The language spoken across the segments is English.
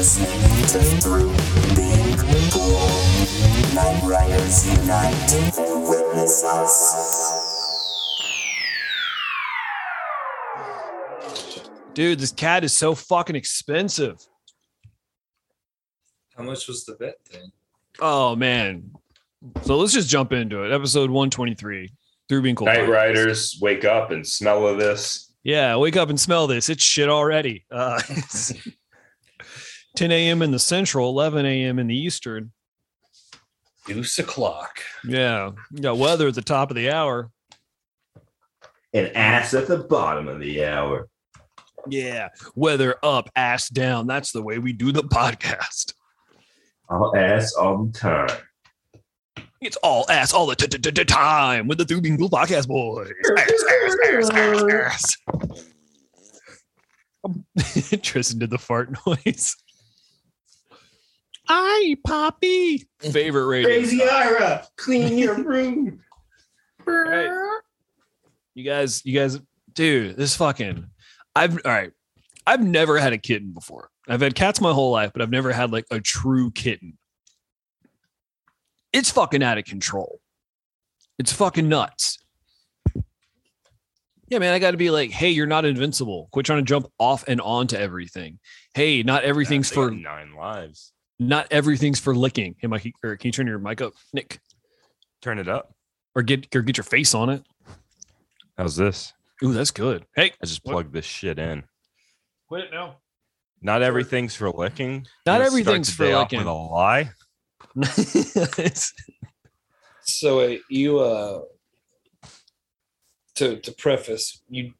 listening to Through Being Cool. Night Riders unite and witness us. Dude, this cat is so fucking expensive. How much was the vet thing? Oh man. So let's just jump into it. Episode 123. Through being cool. Night riders, wake up and smell of this. Yeah, wake up and smell this. It's shit already. Uh, it's 10 a.m. in the central, 11 a.m. in the eastern. Deuce o'clock. Yeah, you got weather at the top of the hour. And ass at the bottom of the hour. Yeah, weather up, ass down. That's the way we do the podcast. All ass all the time. It's all ass all the t- t- t- time with the Through Being Cool podcast boys. Ass, ass, ass, ass, ass. Tristan did the fart noise. Hi, Poppy. Favorite radio. Crazy Ira, clean your room. Right. You guys, you guys, dude, this fucking. I've all right. I've never had a kitten before. I've had cats my whole life, but I've never had like a true kitten. It's fucking out of control. It's fucking nuts. Yeah, man, I got to be like, hey, you're not invincible. Quit trying to jump off and onto everything. Hey, not everything's They for nine lives. Not everything's for licking. Hey, Mike, or can you turn your mic up, Nick, Turn it up. or get or get your face on it? How's this? Ooh, that's good. Hey, I just What? plugged this shit in. quit it now. Not everything's for licking. Not You gonna everything's start the for day off licking. With a lie. So uh, you uh to to preface, you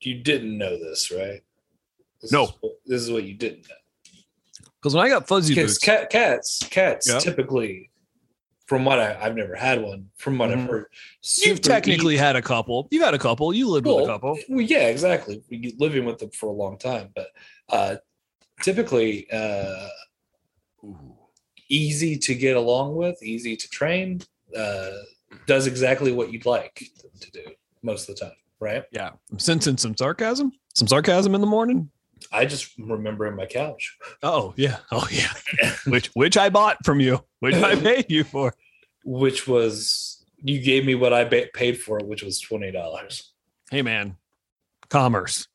you didn't know this, right? This No. Is what, this is what you didn't know. Because when I got fuzzy Because boots, cat, cats, cats Yeah. typically, from what I, I've never had one. From what Mhm. I've heard, you've technically had a couple. You've had a couple. You lived with a couple. Well, yeah, exactly. We living with them for a long time, but uh, typically uh, easy to get along with, easy to train, uh, does exactly what you'd like them to do most of the time, right? Yeah, I'm sensing some sarcasm. Some sarcasm in the morning. I just remembering my couch. Oh yeah. Oh yeah. which which I bought from you. Which I paid you for. which was you gave me what I ba- paid for it, which was twenty dollars, Hey man, commerce.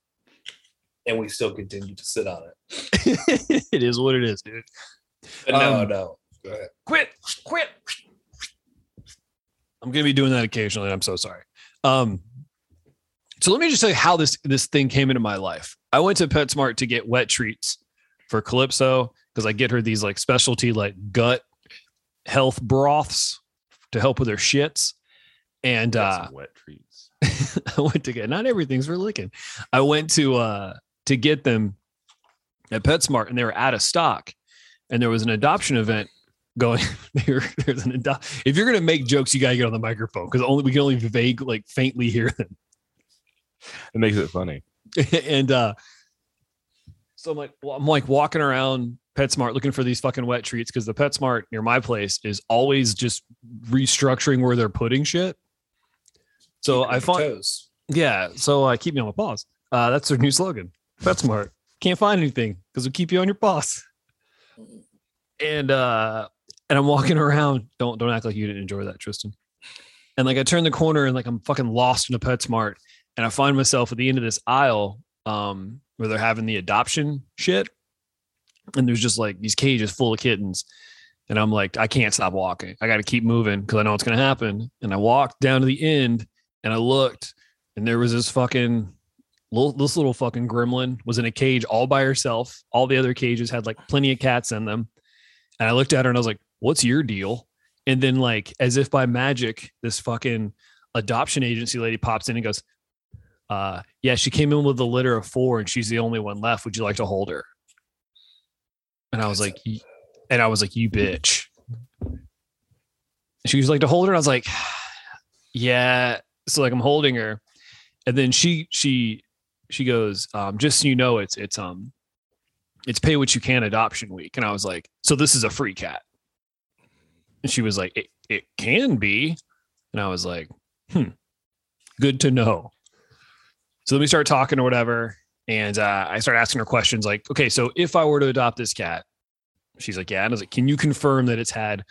and we still continue to sit on it. it is what it is, dude. But no, Um, no, go ahead. quit quit i'm gonna be doing that occasionally i'm so sorry um so let me just tell you how this this thing came into my life i went to petsmart to get wet treats for calypso because i get her these like specialty like gut health broths to help with her shits and uh wet treats. I went to get not everything's for licking. I went to uh to get them at PetSmart and they were out of stock. And there was an adoption event going. There, there's an adopt. If you're gonna make jokes, you gotta get on the microphone because only we can only vague like faintly hear them. It makes it funny. and uh so I'm like, well, I'm like walking around PetSmart looking for these fucking wet treats because the PetSmart near my place is always just restructuring where they're putting shit. So I on find toes. yeah, so uh, keep me on my paws. Uh, that's their new slogan. PetSmart. Can't find anything because we keep you on your paws. And uh, and I'm walking around. Don't don't act like you didn't enjoy that, Tristan. And like I turn the corner and like I'm fucking lost in a PetSmart, and I find myself at the end of this aisle, um, where they're having the adoption shit, and there's just like these cages full of kittens. And I'm like, I can't stop walking. I got to keep moving because I know it's to happen. And I walked down to the end and I looked and there was this fucking little this little fucking gremlin was in a cage all by herself. All the other cages had like plenty of cats in them. And I looked at her and I was like, "What's your deal?" And then like as if by magic, this fucking adoption agency lady pops in and goes, "Uh, yeah, she came in with a litter of four and she's the only one left. Would you like to hold her?" And I was like, and I was like, "You bitch." She was like to hold her. And I was like, "Yeah." So like I'm holding her, and then she she she goes, um, "Just so you know, it's it's um it's pay what you can adoption week." And I was like, "So this is a free cat?" And she was like, "It it can be," and I was like, "Hmm, good to know." So then we start talking or whatever, And uh, I start asking her questions like, okay, so if I were to adopt this cat, she's like, yeah. And I was like, can you confirm that it's had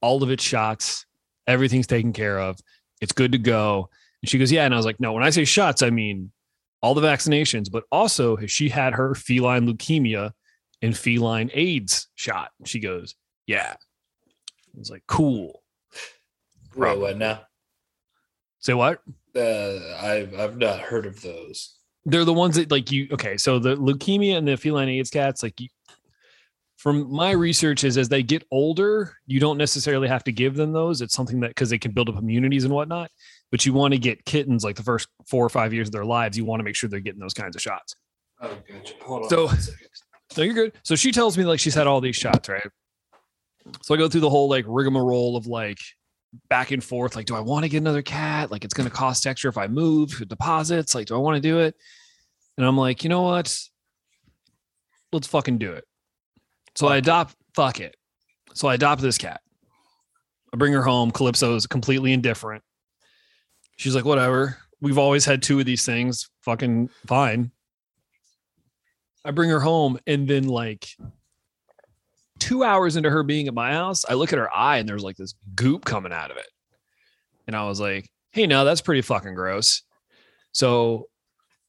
all of its shots, everything's taken care of, it's good to go? And she goes, yeah. And I was like, no, when I say shots, I mean all the vaccinations, but also has she had her feline leukemia and feline AIDS shot? She goes, yeah. I was like, cool. Wait, what now? Say what? Uh, I've I've not heard of those. they're the ones that like you okay so the leukemia and the feline aids cats like you from my research is as they get older you don't necessarily have to give them those it's something that because they can build up immunities and whatnot but you want to get kittens like the first four or five years of their lives you want to make sure they're getting those kinds of shots Oh, gotcha. Hold on. So- no you're good so she tells me like she's had all these shots right so i go through the whole like rigmarole of like back and forth like do i want to get another cat? Like it's going to cost extra if i move deposits? Like do i want to do it? And i'm like you know what? Let's fucking do it. So i adopt fuck it. So i adopt this cat. I bring her home. Calypso is completely indifferent. She's like whatever. We've always had two of these things. Fucking fine. I bring her home and then like two hours into her being at my house, I look at her eye and there's like this goop coming out of it. And I was like, hey, no, that's pretty fucking gross. So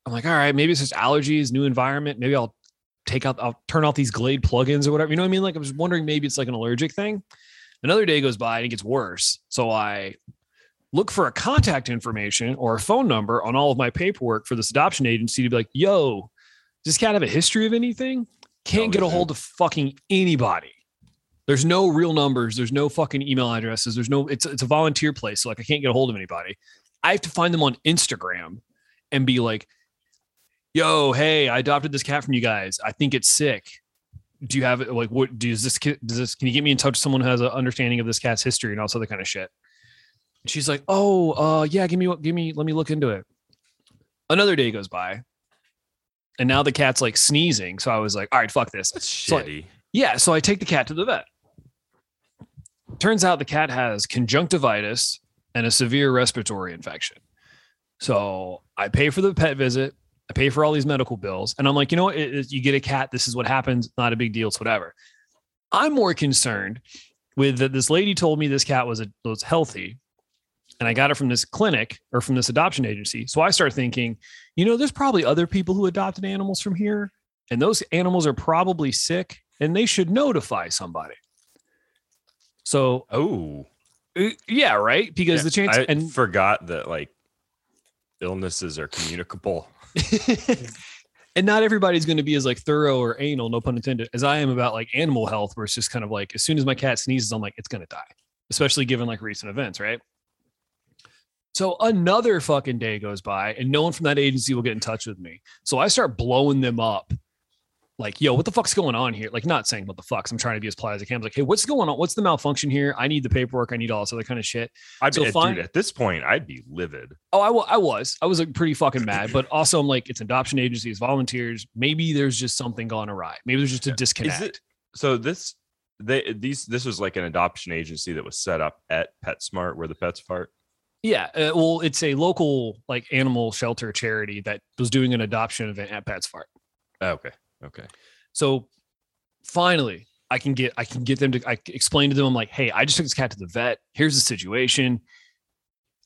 I'm like, all right, maybe it's just allergies, new environment. Maybe I'll take out, I'll turn off these Glade plugins or whatever. You know what I mean? Like I was wondering maybe it's like an allergic thing. Another day goes by and it gets worse. So I look for a contact information or a phone number on all of my paperwork for this adoption agency to be like, yo, does this cat have a history of anything? Can't get a hold of fucking anybody. There's no real numbers. There's no fucking email addresses. There's no, it's, it's a volunteer place. So like I can't get a hold of anybody. I have to find them on Instagram and be like, yo, hey, I adopted this cat from you guys. I think it's sick. Do you have it? Like, what Do does this, does this, can you get me in touch with someone who has an understanding of this cat's history and all this other kind of shit? And she's like, oh, uh, yeah, give me, what, give me, let me look into it. Another day goes by and now the cat's like sneezing. So I was like, all right, fuck this. That's So I- shitty. Yeah, so I take the cat to the vet. Turns out the cat has conjunctivitis and a severe respiratory infection. So I pay for the pet visit. I pay for all these medical bills. And I'm like, you know what? It- it- you get a cat. This is what happens. Not a big deal. It's whatever. I'm more concerned with that this lady told me this cat was, a, was healthy and I got it from this clinic or from this adoption agency. So I start thinking, you know, there's probably other people who adopted animals from here and those animals are probably sick and they should notify somebody. So Oh, uh, yeah, right. Because yeah, the chance I and forgot that like illnesses are communicable. and not everybody's going to be as like thorough or anal, no pun intended, as I am about like animal health, where it's just kind of like as soon as my cat sneezes, I'm like, it's gonna die. Especially given like recent events, right? So another fucking day goes by and no one from that agency will get in touch with me. So I start blowing them up. Like, yo, what the fuck's going on here? Like, not saying what the fuck's. I'm trying to be as polite as I can. I'm like, hey, what's going on? What's the malfunction here? I need the paperwork. I need all this other kind of shit. I'd So be, fine- dude, at this point, I'd be livid. Oh, I wa- I was. I was like pretty fucking mad, but also I'm like, it's an adoption agency, it's volunteers. Maybe there's just something gone awry. Maybe there's just a disconnect. Is it so? This they these this was like an adoption agency that was set up at PetSmart where the pets fart. Yeah. Uh, well, it's a local like animal shelter charity that was doing an adoption event at PetSmart. Okay, okay. So finally, I can get I can get them to I explain to them. I'm like, hey, I just took this cat to the vet. Here's the situation.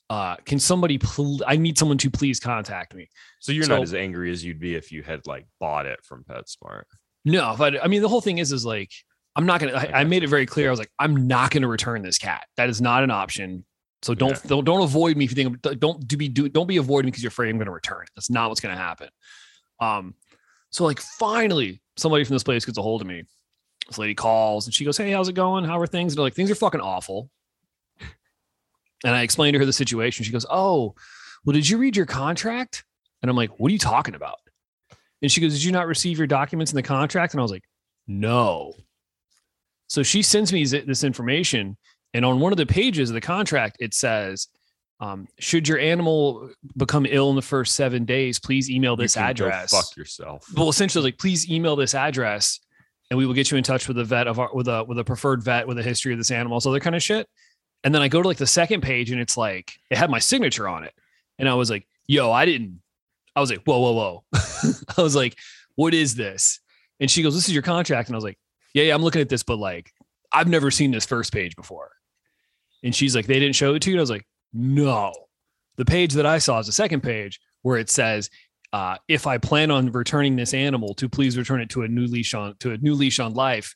Uh, can somebody I need someone to please contact me. So you're So- not as angry as you'd be if you had like bought it from PetSmart. No, but I mean, the whole thing is, is like, I'm not gonna. I, I made it very clear. I was like, I'm not gonna return this cat. That is not an option. So don't Yeah. don't, don't avoid me if you think don't do be do don't be avoiding me because you're afraid I'm gonna return it. That's not what's gonna happen. Um, so like finally somebody from this place gets a hold of me. This lady calls and she goes, Hey, how's it going? How are things? And they're like, things are fucking awful. And I explained to her the situation. She goes, Oh, well, did you read your contract? And I'm like, What are you talking about? And she goes, Did you not receive your documents in the contract? And I was like, No. So she sends me this information. And on one of the pages of the contract, it says, um, Should your animal become ill in the first seven days, please email this address. fuck yourself. Well, essentially, like, please email this address and we will get you in touch with a vet of our, with a, with a preferred vet with a history of this animal, so other kind of shit. And then I go to like the second page and it's like, it had my signature on it. And I was like, yo, I didn't, I was like, whoa, whoa, whoa. I was like, what is this? And she goes, this is your contract. And I was like, yeah, yeah, I'm looking at this, but like, I've never seen this first page before. And she's like, they didn't show it to you. And I was like, no. The page that I saw is the second page where it says, uh, if I plan on returning this animal to please return it to a new leash on to a new leash on life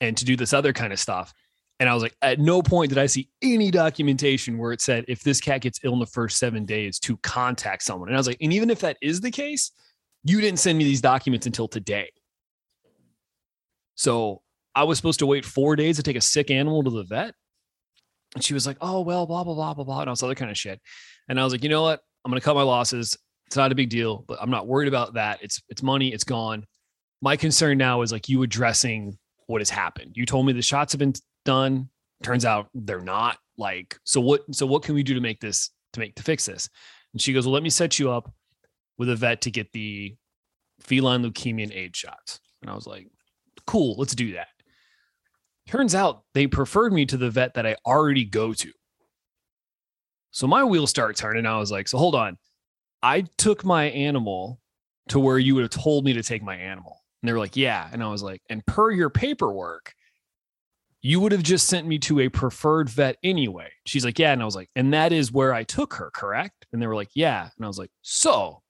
and to do this other kind of stuff. And I was like, at no point did I see any documentation where it said if this cat gets ill in the first seven days to contact someone. And I was like, and even if that is the case, you didn't send me these documents until today. So I was supposed to wait four days to take a sick animal to the vet. And she was like, oh, well, blah, blah, blah, blah, blah. And all this other kind of shit. And I was like, you know what? I'm going to cut my losses. It's not a big deal, but I'm not worried about that. It's, it's money. It's gone. My concern now is like you addressing what has happened. You told me the shots have been done. Turns out they're not like, so what, so what can we do to make this, to make, to fix this? And she goes, well, let me set you up with a vet to get the feline leukemia and AIDS shots. And I was like, cool, let's do that. Turns out they preferred me to the vet that I already go to. So my wheels start turning. I was like, so hold on. I took my animal to where you would have told me to take my animal. And they were like, yeah. And I was like, and per your paperwork, you would have just sent me to a preferred vet anyway. She's like, yeah. And I was like, and that is where I took her, correct? And they were like, yeah. And I was like, so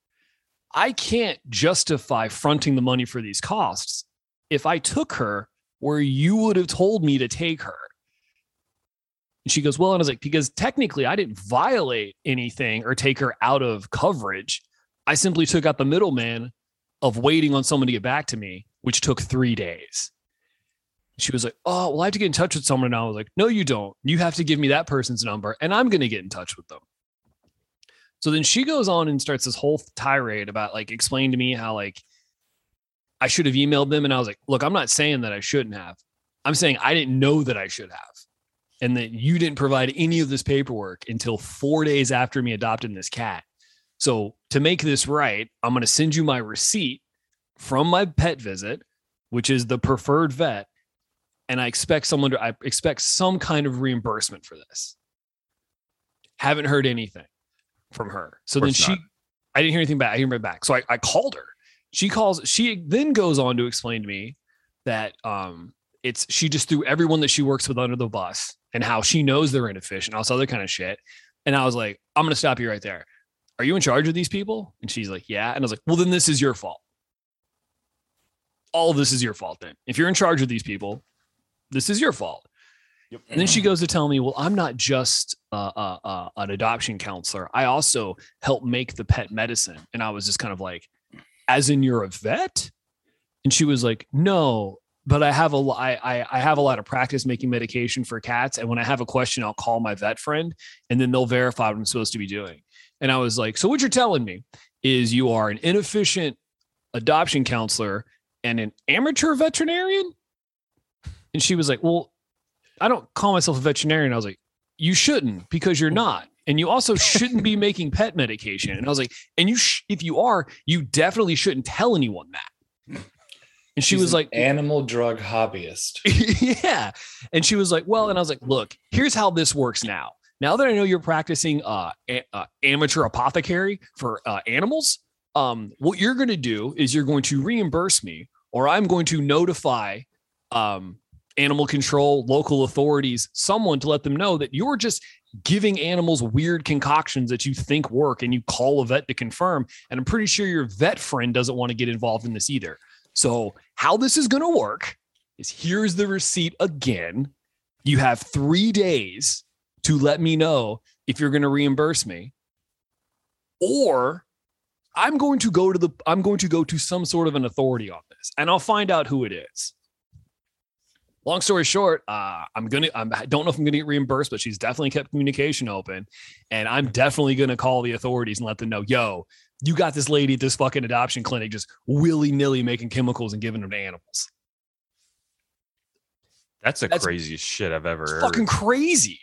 I can't justify fronting the money for these costs if I took her where you would have told me to take her. And she goes, Well, and I was like, Because technically I didn't violate anything or take her out of coverage. I simply took out the middleman of waiting on someone to get back to me, which took three days. She was like, Oh, well, I have to get in touch with someone. And I was like, No, you don't. You have to give me that person's number and I'm going to get in touch with them. So then she goes on and starts this whole tirade about like explain to me how like I should have emailed them. And I was like, look, I'm not saying that I shouldn't have. I'm saying I didn't know that I should have. And that you didn't provide any of this paperwork until four days after me adopting this cat. So to make this right, I'm going to send you my receipt from my pet visit, which is the preferred vet. And I expect someone to, I expect some kind of reimbursement for this. Haven't heard anything from her. So then she, not. I didn't hear anything back. I didn't hear back. So I, I called her. She calls, she then goes on to explain to me that um it's she just threw everyone that she works with under the bus and how she knows they're inefficient, all this other kind of shit. And I was like, I'm gonna stop you right there. Are you in charge of these people? And she's like, Yeah. And I was like, Well, then this is your fault. All of this is your fault then. If you're in charge of these people, this is your fault. Yep. And then she goes to tell me, well, I'm not just uh, uh, uh, an adoption counselor. I also help make the pet medicine. And I was just kind of like, as in you're a vet? And she was like, no, but I have a I I have a lot of practice making medication for cats. And when I have a question, I'll call my vet friend and then they'll verify what I'm supposed to be doing. And I was like, so what you're telling me is you are an inefficient adoption counselor and an amateur veterinarian? And she was like, well, I don't call myself a veterinarian. I was like, you shouldn't because you're not. And you also shouldn't be making pet medication. And I was like, and you, sh- if you are, you definitely shouldn't tell anyone that. And she She's was like, animal drug hobbyist. yeah. And she was like, well, and I was like, look, here's how this works now. Now that I know you're practicing uh, a- uh amateur apothecary for uh, animals, um, what you're going to do is you're going to reimburse me, or I'm going to notify um, animal control, local authorities, someone to let them know that you're just giving animals weird concoctions that you think work, and you call a vet to confirm. And I'm pretty sure your vet friend doesn't want to get involved in this either. So how this is going to work is here's the receipt again. You have three days to let me know if you're going to reimburse me, or I'm going to go to the I'm going to go to some sort of an authority on this, and I'll find out who it is. Long story short, uh, I'm gonna I'm, I don't know if I'm gonna get reimbursed, but she's definitely kept communication open, and I'm definitely gonna call the authorities and let them know, yo, you got this lady at this fucking adoption clinic just willy nilly making chemicals and giving them to animals. That's the That's- craziest shit I've ever It's heard. fucking crazy.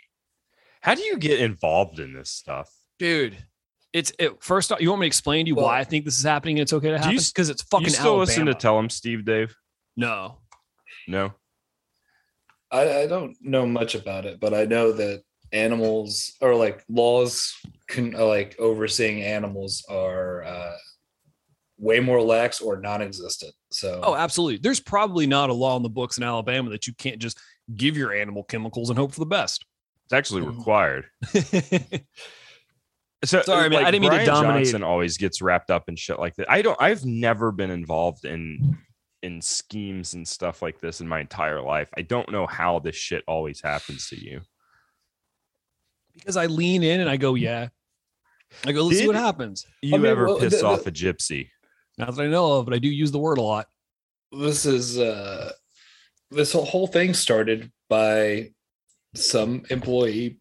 How do you get involved in this stuff? dude. It's it, first off. You want me to explain to you Well- why I think this is happening? and It's okay to you happen because it's fucking you still listen to Tell 'Em Steve-Dave? no, No. I, I don't know much about it, but I know that animals or like laws can uh, like overseeing animals are uh, way more lax or non-existent. So Oh, absolutely. There's probably not a law in the books in Alabama that you can't just give your animal chemicals and hope for the best. It's actually Mhm. required. So Sorry, man, I didn't mean to Brian dominate. Johnson always gets wrapped up in shit like that. I don't. I've never been involved in in schemes and stuff like this in my entire life. I don't know how this shit always happens to you. because I lean in and I go, yeah. I go, let's see what happens. You mean, ever well, piss the- off a gypsy? Not that I know of, but I do use the word a lot. this is uh this whole- whole thing started by some employee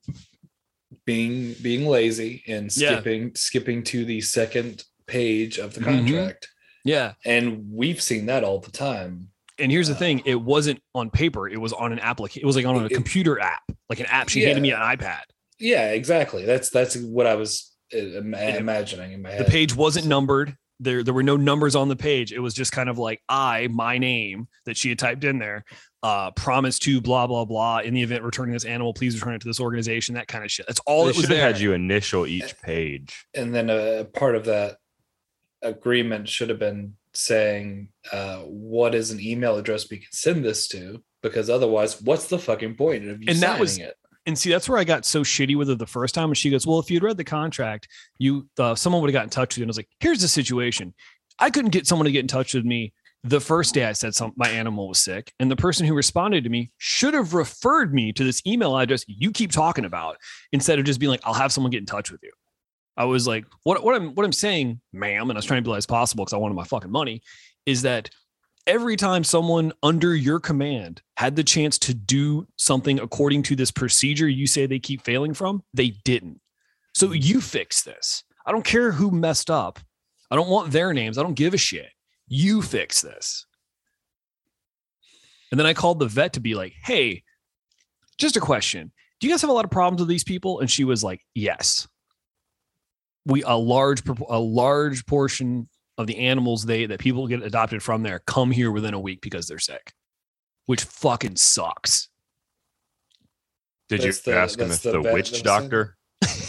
being being lazy and Yeah. skipping skipping to the second page of the Mhm. contract. Yeah. And we've seen that all the time. And here's the thing it wasn't on paper, it was on an application. It was like on a It- computer app, like an app. She handed me an iPad. Yeah, exactly. That's that's what I was uh, ima- And it- imagining in my head. The page wasn't numbered. There, there were no numbers on the page. It was just kind of like I, my name that she had typed in there, uh, promise to blah blah blah. In the event returning this animal, please return it to this organization. That kind of shit. That's all They that was have there. had you initial each page. and then a part of that agreement should have been saying uh, what is an email address we can send this to? Because otherwise what's the fucking point of you And signing that was- it? And see that's where i got so shitty with her the first time and she goes well if you'd read the contract you uh, someone would have got in touch with you. And i was like here's the situation. I couldn't get someone to get in touch with me the first day i said some my animal was sick and the person who responded to me should have referred me to this email address you keep talking about instead of just being like i'll have someone get in touch with you i was like what, what i'm what i'm saying ma'am and i was trying to be as possible because i wanted my fucking money is that every time someone under your command had the chance to do something according to this procedure you say they keep failing from, they didn't. So you fix this. I don't care who messed up. I don't want their names. I don't give a shit. You fix this. And then I called the vet to be like, hey, just a question. Do you guys have a lot of problems with these people? And she was like, yes. We a large a large portion of the animals they that people get adopted from there come here within a week because they're sick, which fucking sucks. Did That's you the- ask him if the the witch that was doctor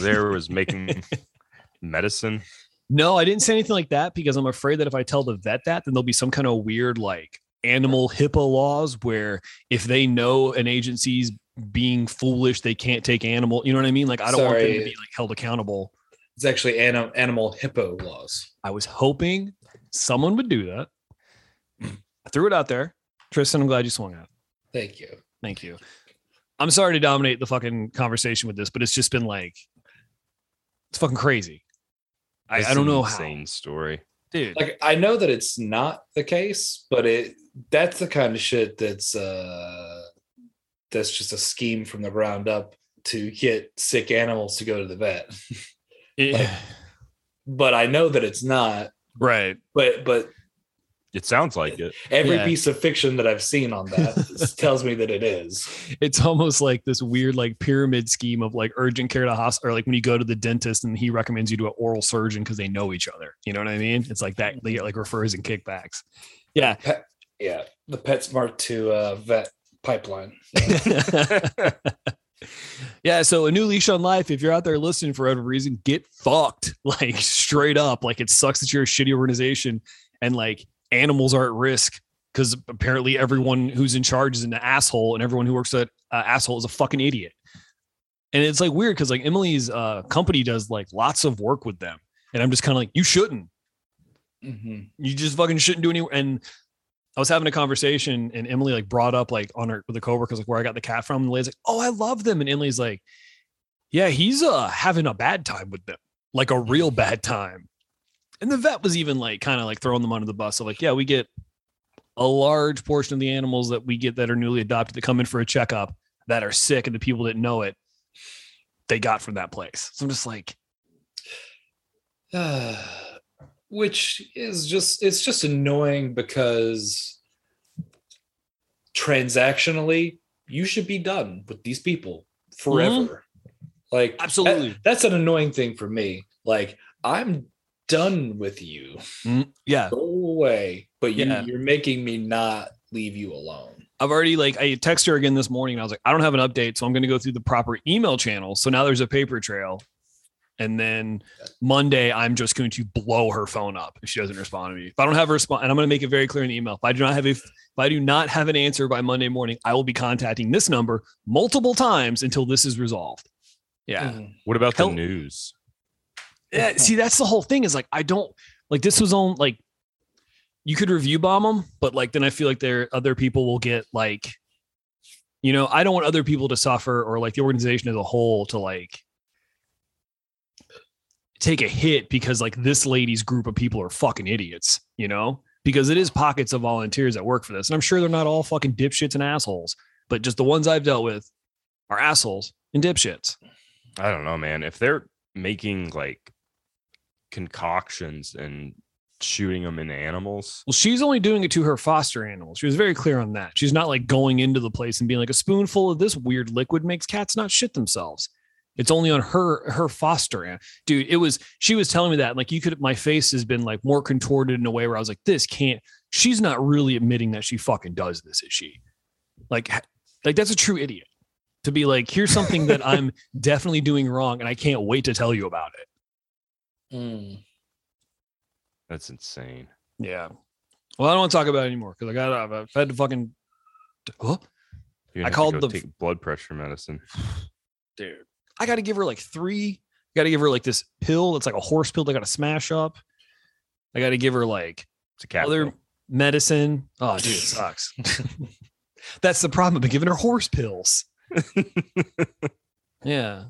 there was making medicine? No, I didn't say anything like that because I'm afraid that if I tell the vet that, then there'll be some kind of weird like animal HIPAA laws where if they know an agency's being foolish, they can't take animal. You know what I mean? Like I don't want them to be like held accountable. It's actually anim- animal hippo laws I was hoping someone would do that. I threw it out there. Tristan, I'm glad you swung out. thank you Thank you. I'm sorry to dominate the fucking conversation with this, but it's just been like it's fucking crazy. I, I don't know Insane story. dude. like i know that it's not the case but it that's the kind of shit that's uh that's just a scheme from the ground up to get sick animals to go to the vet It- but i know that it's not right. but but It sounds like it. every Yeah. piece of fiction that I've seen on that tells me that it is. It's almost like this weird like pyramid scheme of like urgent care to hospital, or like when you go to the dentist and he recommends you to an oral surgeon because they know each other. You know what I mean? It's like that. They get like refers and kickbacks. Yeah. Yeah, the PetSmart to uh, vet pipeline. yeah. Yeah, so a new leash on life. If you're out there listening for whatever reason, get fucked like straight up. Like it sucks that you're a shitty organization and like animals are at risk because apparently everyone who's in charge is an asshole and everyone who works at uh, asshole is a fucking idiot. And it's like weird because like Emily's uh, company does like lots of work with them, and I'm just kind of like, you shouldn't. Mhm. You just fucking shouldn't do any. And I was having a conversation, and Emily like brought up like on her with the coworkers like where I got the cat from. And the lady's like, "Oh, I love them," and Emily's like, "Yeah, he's uh having a bad time with them, like a real bad time." And the vet was even like kind of like throwing them under the bus. So like, yeah, we get a large portion of the animals that we get that are newly adopted that come in for a checkup that are sick, and the people that know it, they got from that place. So I'm just like, Which is just it's just annoying because transactionally you should be done with these people forever. Like that- Absolutely. that's an annoying thing for me. Like I'm done with you. mm, yeah, Go away. But you, Yeah. you're making me not leave you alone. I've already like I texted her again this morning and I was like, I don't have an update, so I'm gonna go through the proper email channel. So now there's a paper trail. And then Monday, I'm just going to blow her phone up if she doesn't respond to me. If I don't have a response, and I'm going to make it very clear in the email. If I do not have a, if I do not have an answer by Monday morning, I will be contacting this number multiple times until this is resolved. Yeah. Mhm. What about Hell- the news? Yeah, see, that's the whole thing. Is like I don't like this was on like you could review bomb them, but like then I feel like there other people will get like, you know, I don't want other people to suffer or like the organization as a whole to like take a hit because like this lady's group of people are fucking idiots, you know? Because it is pockets of volunteers that work for this. And I'm sure they're not all fucking dipshits and assholes, but just the ones I've dealt with are assholes and dipshits. I don't know, man. If they're making like concoctions and shooting them in animals, Well, she's only doing it to her foster animals. She was very clear on that. She's not like going into the place and being like a spoonful of this weird liquid makes cats not shit themselves. It's only on her her foster an- dude. It was she was telling me that like you could my face has been like more contorted in a way where I was like this can't. She's not really admitting that she fucking does this, is she? Like like that's a true idiot to be like here's something that I'm definitely doing wrong and I can't wait to tell you about it. Mm. that's insane. Yeah. Well, I don't want to talk about it anymore because I got I've had to fucking. Huh? You're I gonna called the- take blood pressure medicine. dude. I got to give her like three. Got to give her like this pill that's like a horse pill. They got to smash up. I got to give her like It's a cat. other pill. medicine. Oh, dude, it sucks. that's the problem. I've been giving her horse pills. Yeah.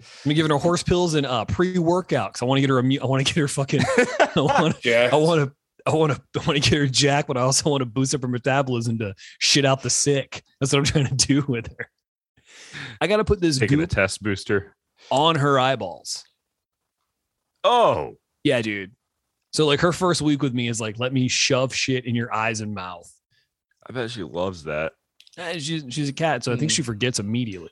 I've been giving her horse pills and uh, pre-workout because I want to get her. Immu- I want to get her fucking. I want. Yeah. I want to. I want to. I want to get her jack, but I also want to boost up her metabolism to shit out the sick. That's what I'm trying to do with her. I got to put this taking a test booster. on her eyeballs. Oh, Yeah, dude. So like her first week with me is like, let me shove shit in your eyes and mouth. I bet she loves that. And she's she's a cat, so I think Mm. she forgets immediately.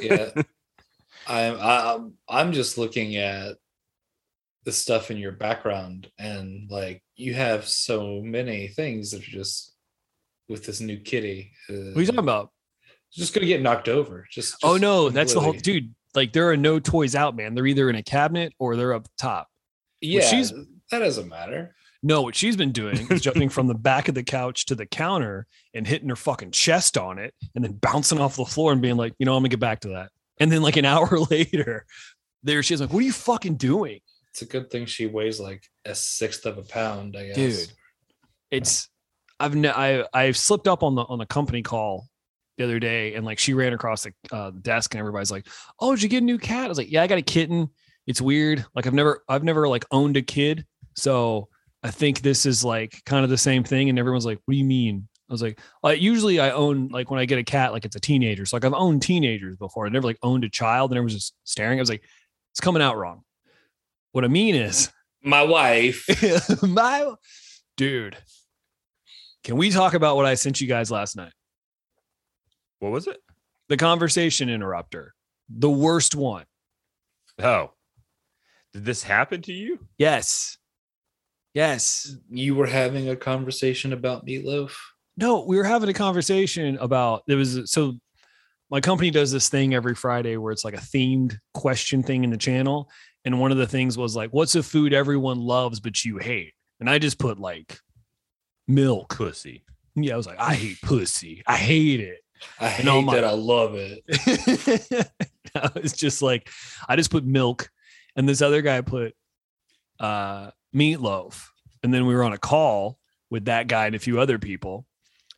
yeah. I'm I'm I'm just looking at the stuff in your background and like you have so many things that are just with this new kitty. Uh, What are you talking about? Just gonna get knocked over. Just, oh just no, that's the whole dude. Like there are no toys out, man. They're either in a cabinet or they're up top. Yeah, she's- that doesn't matter. No, what she's been doing is jumping from the back of the couch to the counter and hitting her fucking chest on it and then bouncing off the floor and being like, you know, I'm gonna get back to that. And then like an hour later, there she's like, What are you fucking doing? It's a good thing she weighs like a sixth of a pound, I guess. Dude. it's I've ne- I I've slipped up on the on the company call the other day and like she ran across the uh, desk and everybody's like, "Oh, did you get a new cat?" I was like, "Yeah, I got a kitten. It's weird. Like I've never I've never like owned a kid, so I think this is like kind of the same thing." And everyone's like, "What do you mean?" I was like, like usually I own like when I get a cat, like it's a teenager. So like I've owned teenagers before. I never like owned a child, and everyone's just staring. I was like, it's coming out wrong. What I mean is My wife. my dude. Can we talk about what I sent you guys last night? What was it? The conversation interrupter, the worst one. Oh, did this happen to you? Yes. Yes. you were having a conversation about meatloaf. No, we were having a conversation about there was so my company does this thing every Friday where it's like a themed question thing in the channel. And one of the things was like, what's a food everyone loves but you hate? And I just put like milk. Pussy. Yeah, I was like, I hate pussy. I hate it. I hate my- that. I love it. it's just like I just put milk, and this other guy put uh meatloaf, and then we were on a call with that guy and a few other people.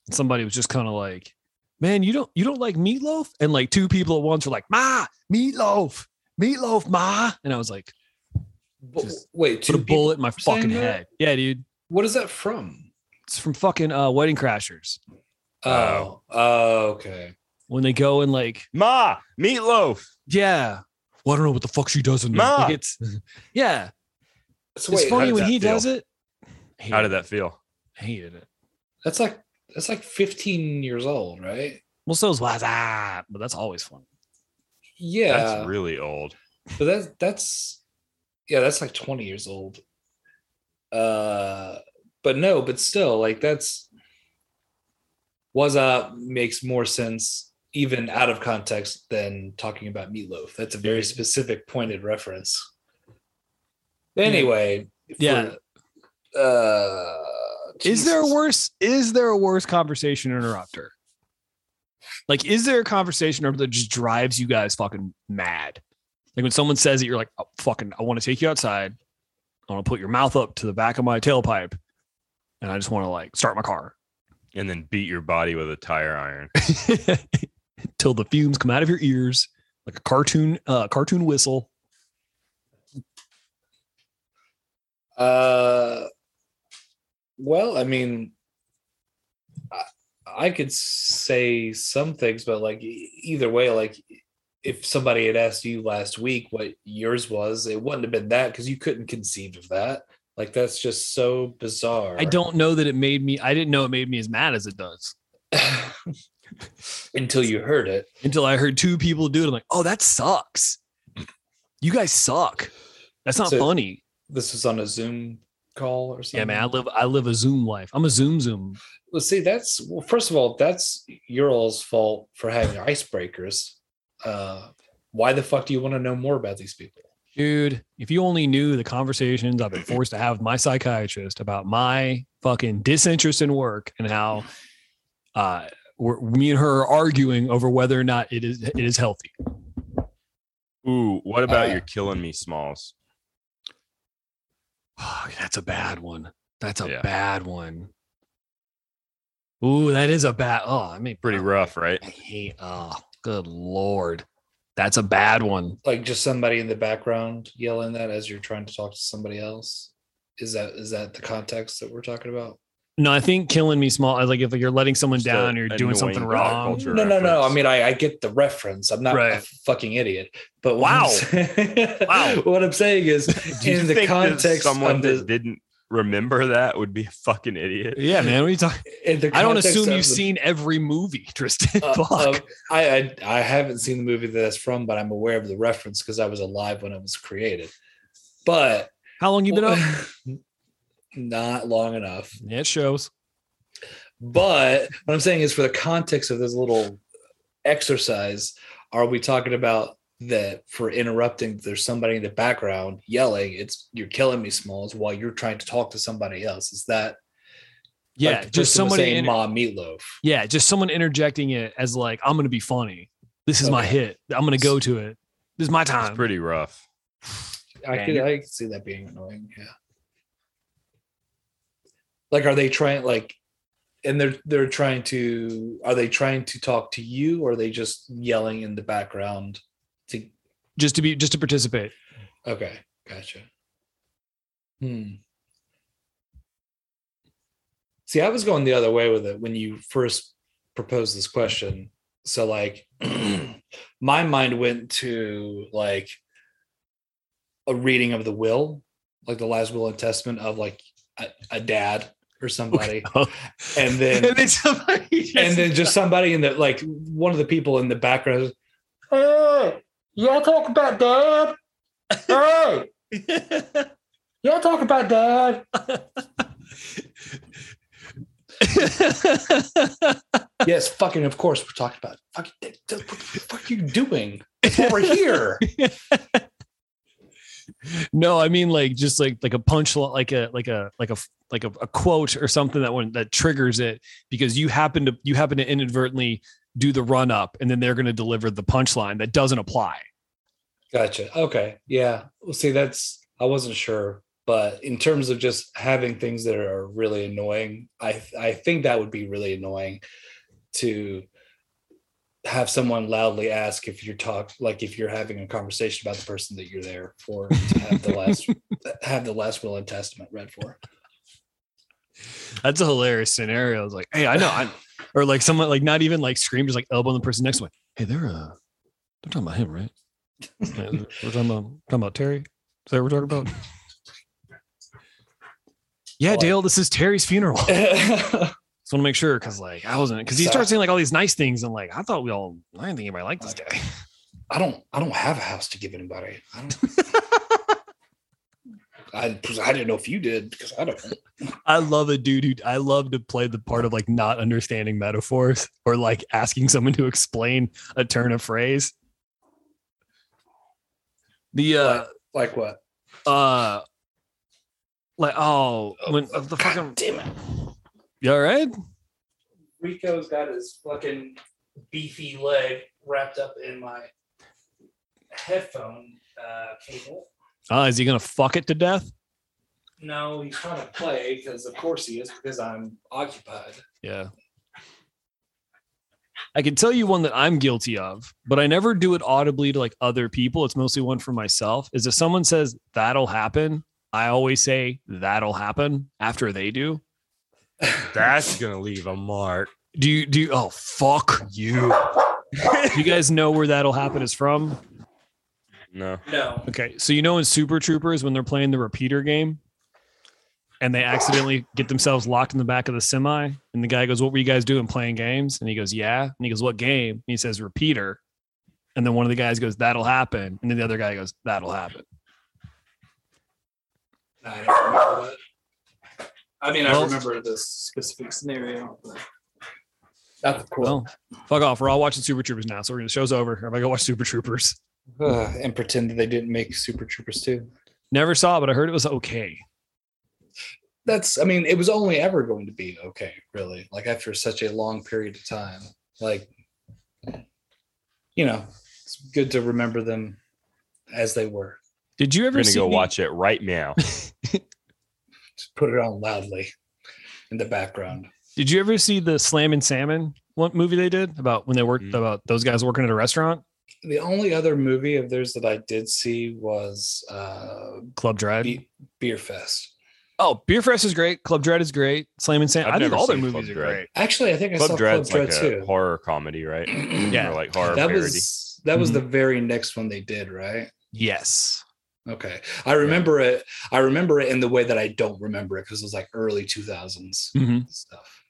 And somebody was just kind of like, "Man, you don't you don't like meatloaf?" And like two people at once were like, "Ma, meatloaf, meatloaf, ma," and I was like, wait, "Put a bullet in my fucking that? head." Yeah, dude, What is that from? it's from fucking uh, Wedding Crashers Oh, oh, okay. when they go and like Ma, meatloaf. Yeah. Well, I don't know what the fuck she does in there. Ma. Like it's yeah. So it's funny when he feel? does it. How did that feel? Hated it. that's like that's like 15 years old, right? Well, so's was ah, but that's always fun. Yeah, That's really old. but that's that's yeah, that's like 20 years old. Uh, but no, but still, like that's was up makes more sense even out of context than talking about meatloaf. That's a very specific pointed reference. Anyway, Yeah. for- uh, Is there a worse? Is there a worse conversation interrupter? Like, is there a conversation interrupter that just drives you guys fucking mad? Like when someone says it, you're like, oh, "Fucking, I want to take you outside. I want to put your mouth up to the back of my tailpipe, and I just want to like start my car and then beat your body with a tire iron. till the fumes come out of your ears like a cartoon, uh, cartoon whistle." Uh, well, I mean, I, I could say some things, but like either way, like if somebody had asked you last week what yours was, it wouldn't have been that because you couldn't conceive of that. Like that's just so bizarre. I don't know that it made me. I didn't know it made me as mad as it does until you heard it. until I heard two people do it. I'm like, "Oh, that sucks. You guys suck. That's not So- funny." This was on a Zoom call or something. Yeah, man. I live I live a Zoom life. I'm a Zoom Zoom. Well, see, that's well. First of all, that's your all's fault for having icebreakers. Uh, why the fuck do you want to know more about these people? Dude, if you only knew the conversations I've been forced to have with my psychiatrist about my fucking disinterest in work and how uh we're, me and her are arguing over whether or not it is it is healthy. Ooh, what about Uh, your killing me smalls? Oh, That's a bad one. That's a Yeah. bad one. Ooh, that is a bad. Oh, I mean, Pretty rough, right? I hate. Oh, good lord, that's a bad one. Like just somebody in the background yelling that as you're trying to talk to somebody else. Is that is that the context that we're talking about? No, I think killing me small. Like if you're letting someone Just a down, you're doing something wrong. culture No, no, no. I mean, I, I get the reference. I'm not a fucking idiot. But what I'm Wow. saying- Wow. What I'm saying is, Do you in the think context someone of that the, didn't remember that would be a fucking idiot. Yeah, man. What are you talking? I don't assume you've the- seen every movie, Tristan. uh, Fuck. of- I, I I haven't seen the movie that that's from, but I'm aware of the reference because I was alive when it was created. But How long you been up? not long enough. Yeah, it shows. But what I'm saying is, for the context of this little exercise, are we talking about that for interrupting? There's somebody in the background yelling. It's you're killing me, Smalls, while you're trying to talk to somebody else. Is that Yeah, like just person was somebody. saying inter- "Ma meatloaf"? yeah, just someone interjecting it as like, I'm gonna be funny. This is my hit. I'm gonna go to it. This is my It's time. pretty rough. I Man, could I could see that being annoying. Yeah. Like, are they trying like, and they're they're trying to are they trying to talk to you or are they just yelling in the background? Just to be just to participate. okay, gotcha. Hmm. See, I was going the other way with it when you first proposed this question. So, like, my mind went to like a reading of the will, like the last will and testament of like a, a dad or somebody, and then and then somebody and then just somebody in the like one of the people in the background. Hey, y'all talk about dad. Hey, y'all talk about dad. Yes, fucking. Of course, we're talking about fucking. What the fuck are you doing? That's why we're here. no, I mean like just like like a punch like a like a like a like a, a quote or something that one that triggers it because you happen to you happen to inadvertently do the run up and then they're going to deliver the punchline that doesn't apply. Gotcha. Okay. Yeah. Well, see, that's I wasn't sure, but in terms of just having things that are really annoying, I I think that would be really annoying to have someone loudly ask if you're talk like if you're having a conversation about the person that you're there for to have the last have the last will and testament read for. That's a hilarious scenario. It's like, hey, I know, I, or like someone like not even like scream, just like elbow the person next to me. Hey, they're uh, they're talking about him, right? We're talking about talking about Terry. Is that what we're talking about? Yeah, Dale, this is Terry's funeral. Just want to make sure because like I wasn't because he So- starts saying like all these nice things and like I thought we all I didn't think anybody liked this guy. I don't I don't have a house to give anybody. I don't I I didn't know if you did because I don't. I love a dude who I love to play the part of like not understanding metaphors or like asking someone to explain a turn of phrase. The uh Like what? uh like oh when Oh, the God fucking damn it! you all right? Rico's got his fucking beefy leg wrapped up in my headphone uh, cable. Oh, is he gonna fuck it to death? No, he's trying to play because, of course, he is because I'm occupied. Yeah. I can tell you one that I'm guilty of, but I never do it audibly to like other people. It's mostly one for myself. Is if someone says that'll happen, I always say that'll happen after they do. That's gonna leave a mark. Do you do you, oh fuck you. do you guys know where that'll happen is from? No. No. Okay. So you know in Super Troopers when they're playing the repeater game and they accidentally get themselves locked in the back of the semi and the guy goes, What were you guys doing playing games? And he goes, Yeah. And he goes, What game? And he says repeater. And then one of the guys goes, That'll happen. And then the other guy goes, That'll happen. I don't remember that. I mean, Well- I remember this specific scenario. But that's cool. Well, fuck off. We're all watching Super Troopers now. So we're the show's over. Everybody go watch Super Troopers. Ugh, and pretend that they didn't make Super Troopers too. Never saw it, but I heard it was okay. That's, I mean, it was only ever going to be okay, really. Like after such a long period of time, like, you know, it's good to remember them as they were. Did you We're ever gonna see go the- watch it right now. Just put it on loudly in the background. Did you ever see the Slammin' Salmon what movie they did about when they worked Mm. about those guys working at a restaurant? The only other movie of theirs that I did see was uh, Club Dread. Be- Beerfest. Oh, Beerfest is great. Club Dread is great. Slam and Sam. I've I think all their movies Club are Dread. great. Actually, I think I Club saw Dread's Club like Dread a too. horror comedy, right? Yeah. Or like horror that parody. was that was Mhm. the very next one they did, right? Yes. Okay, I remember it. I remember it in the way that I don't remember it because it was like early two thousands Mhm. stuff.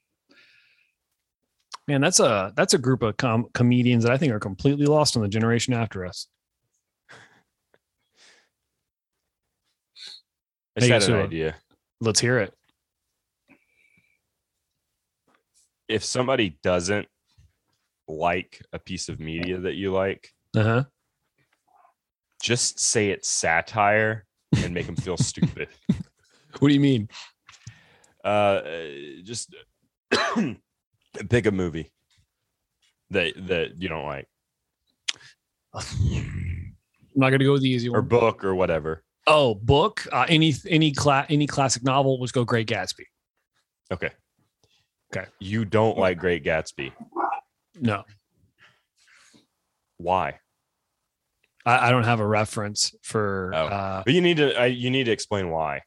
Man, that's a that's a group of com- comedians that I think are completely lost on the generation after us. I just Hey, had an Yasuo. idea. Let's hear it. If somebody doesn't like a piece of media that you like, Uh huh. just say it's satire and make them feel stupid. What do you mean? Uh, just pick a movie that that you don't like, I'm not gonna go with the easy one. or book, or whatever. Oh, book. Uh, any any class any classic novel. Let's go. Great Gatsby. Okay. Okay. You don't like Great Gatsby. No, Why? I, I don't have a reference for. Oh. Uh, But you need to. I, you need to explain why.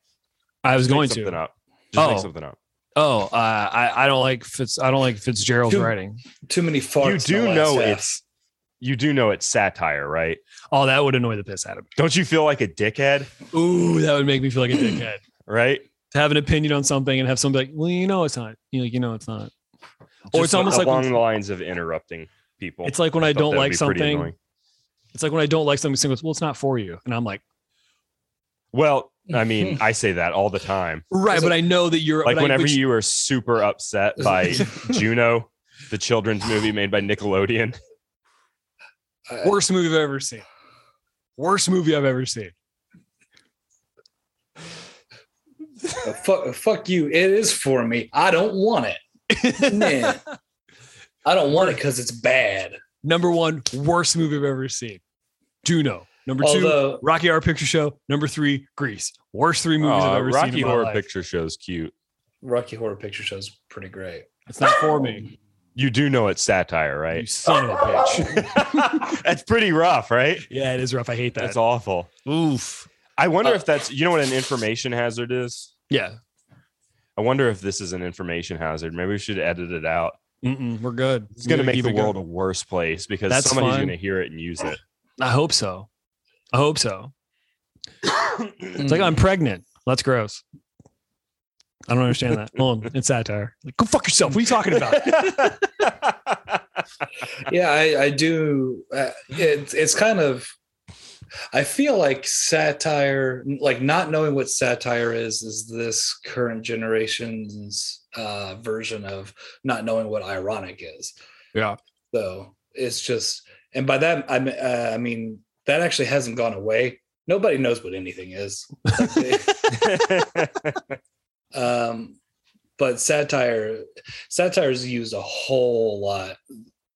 I was Just make going something to. up. Just make Oh. something up. Oh, uh, I I don't like Fitz. I don't like Fitzgerald's Dude. writing. Too many farts. you do know it's. You do know it's satire, right? Oh, that would annoy the piss out of me. Don't you feel like a dickhead? Ooh, that would make me feel like a dickhead. Right? to have an opinion on something and have somebody like, well, you know, it's not. You know, you know, it's not. Or it's almost like along the lines of interrupting people. It's like when I thought don't like something. It's like when I don't like something. Someone goes, well, it's not for you, and I'm like, Well, I mean, I say that all the time. right, Is but I know that you're Like but I- whenever you are super upset by Juno, the children's movie made by Nickelodeon. I- worst movie I've ever seen. Worst movie I've ever seen. uh, fuck, fuck you. It is for me. I don't want it. Nah. I don't want it because it's bad. Number one, worst movie I've ever seen. Juno. Number two, Although Rocky Horror Picture Show. Number three, Grease. Worst three movies I've ever Rocky seen in my Horror life. Picture Show's cute. Rocky Horror Picture Show is pretty great. It's not for me. You do know it's satire, You right? son of a bitch. that's pretty rough, right? yeah, it is rough. I hate that. That's awful. Oof. I wonder Uh, if that's you know what an information hazard is. Yeah. I wonder if this is an information hazard. Maybe we should edit it out. Mm-mm, we're good. It's going to make the world going. a worse place because That's somebody's going to hear it and use it. I hope so. I hope so. It's like I'm pregnant. That's gross. I don't understand that. Hold on, it's satire. Like, go fuck yourself. What are you talking about? yeah, I, I do. Uh, it's it's kind of I feel like satire, like not knowing what satire is, is this current generation's uh, version of not knowing what ironic is. Yeah. So it's just, and by that I mean, uh, I mean that actually hasn't gone away. Nobody knows what anything is. Like they- um, but satire, satire is used a whole lot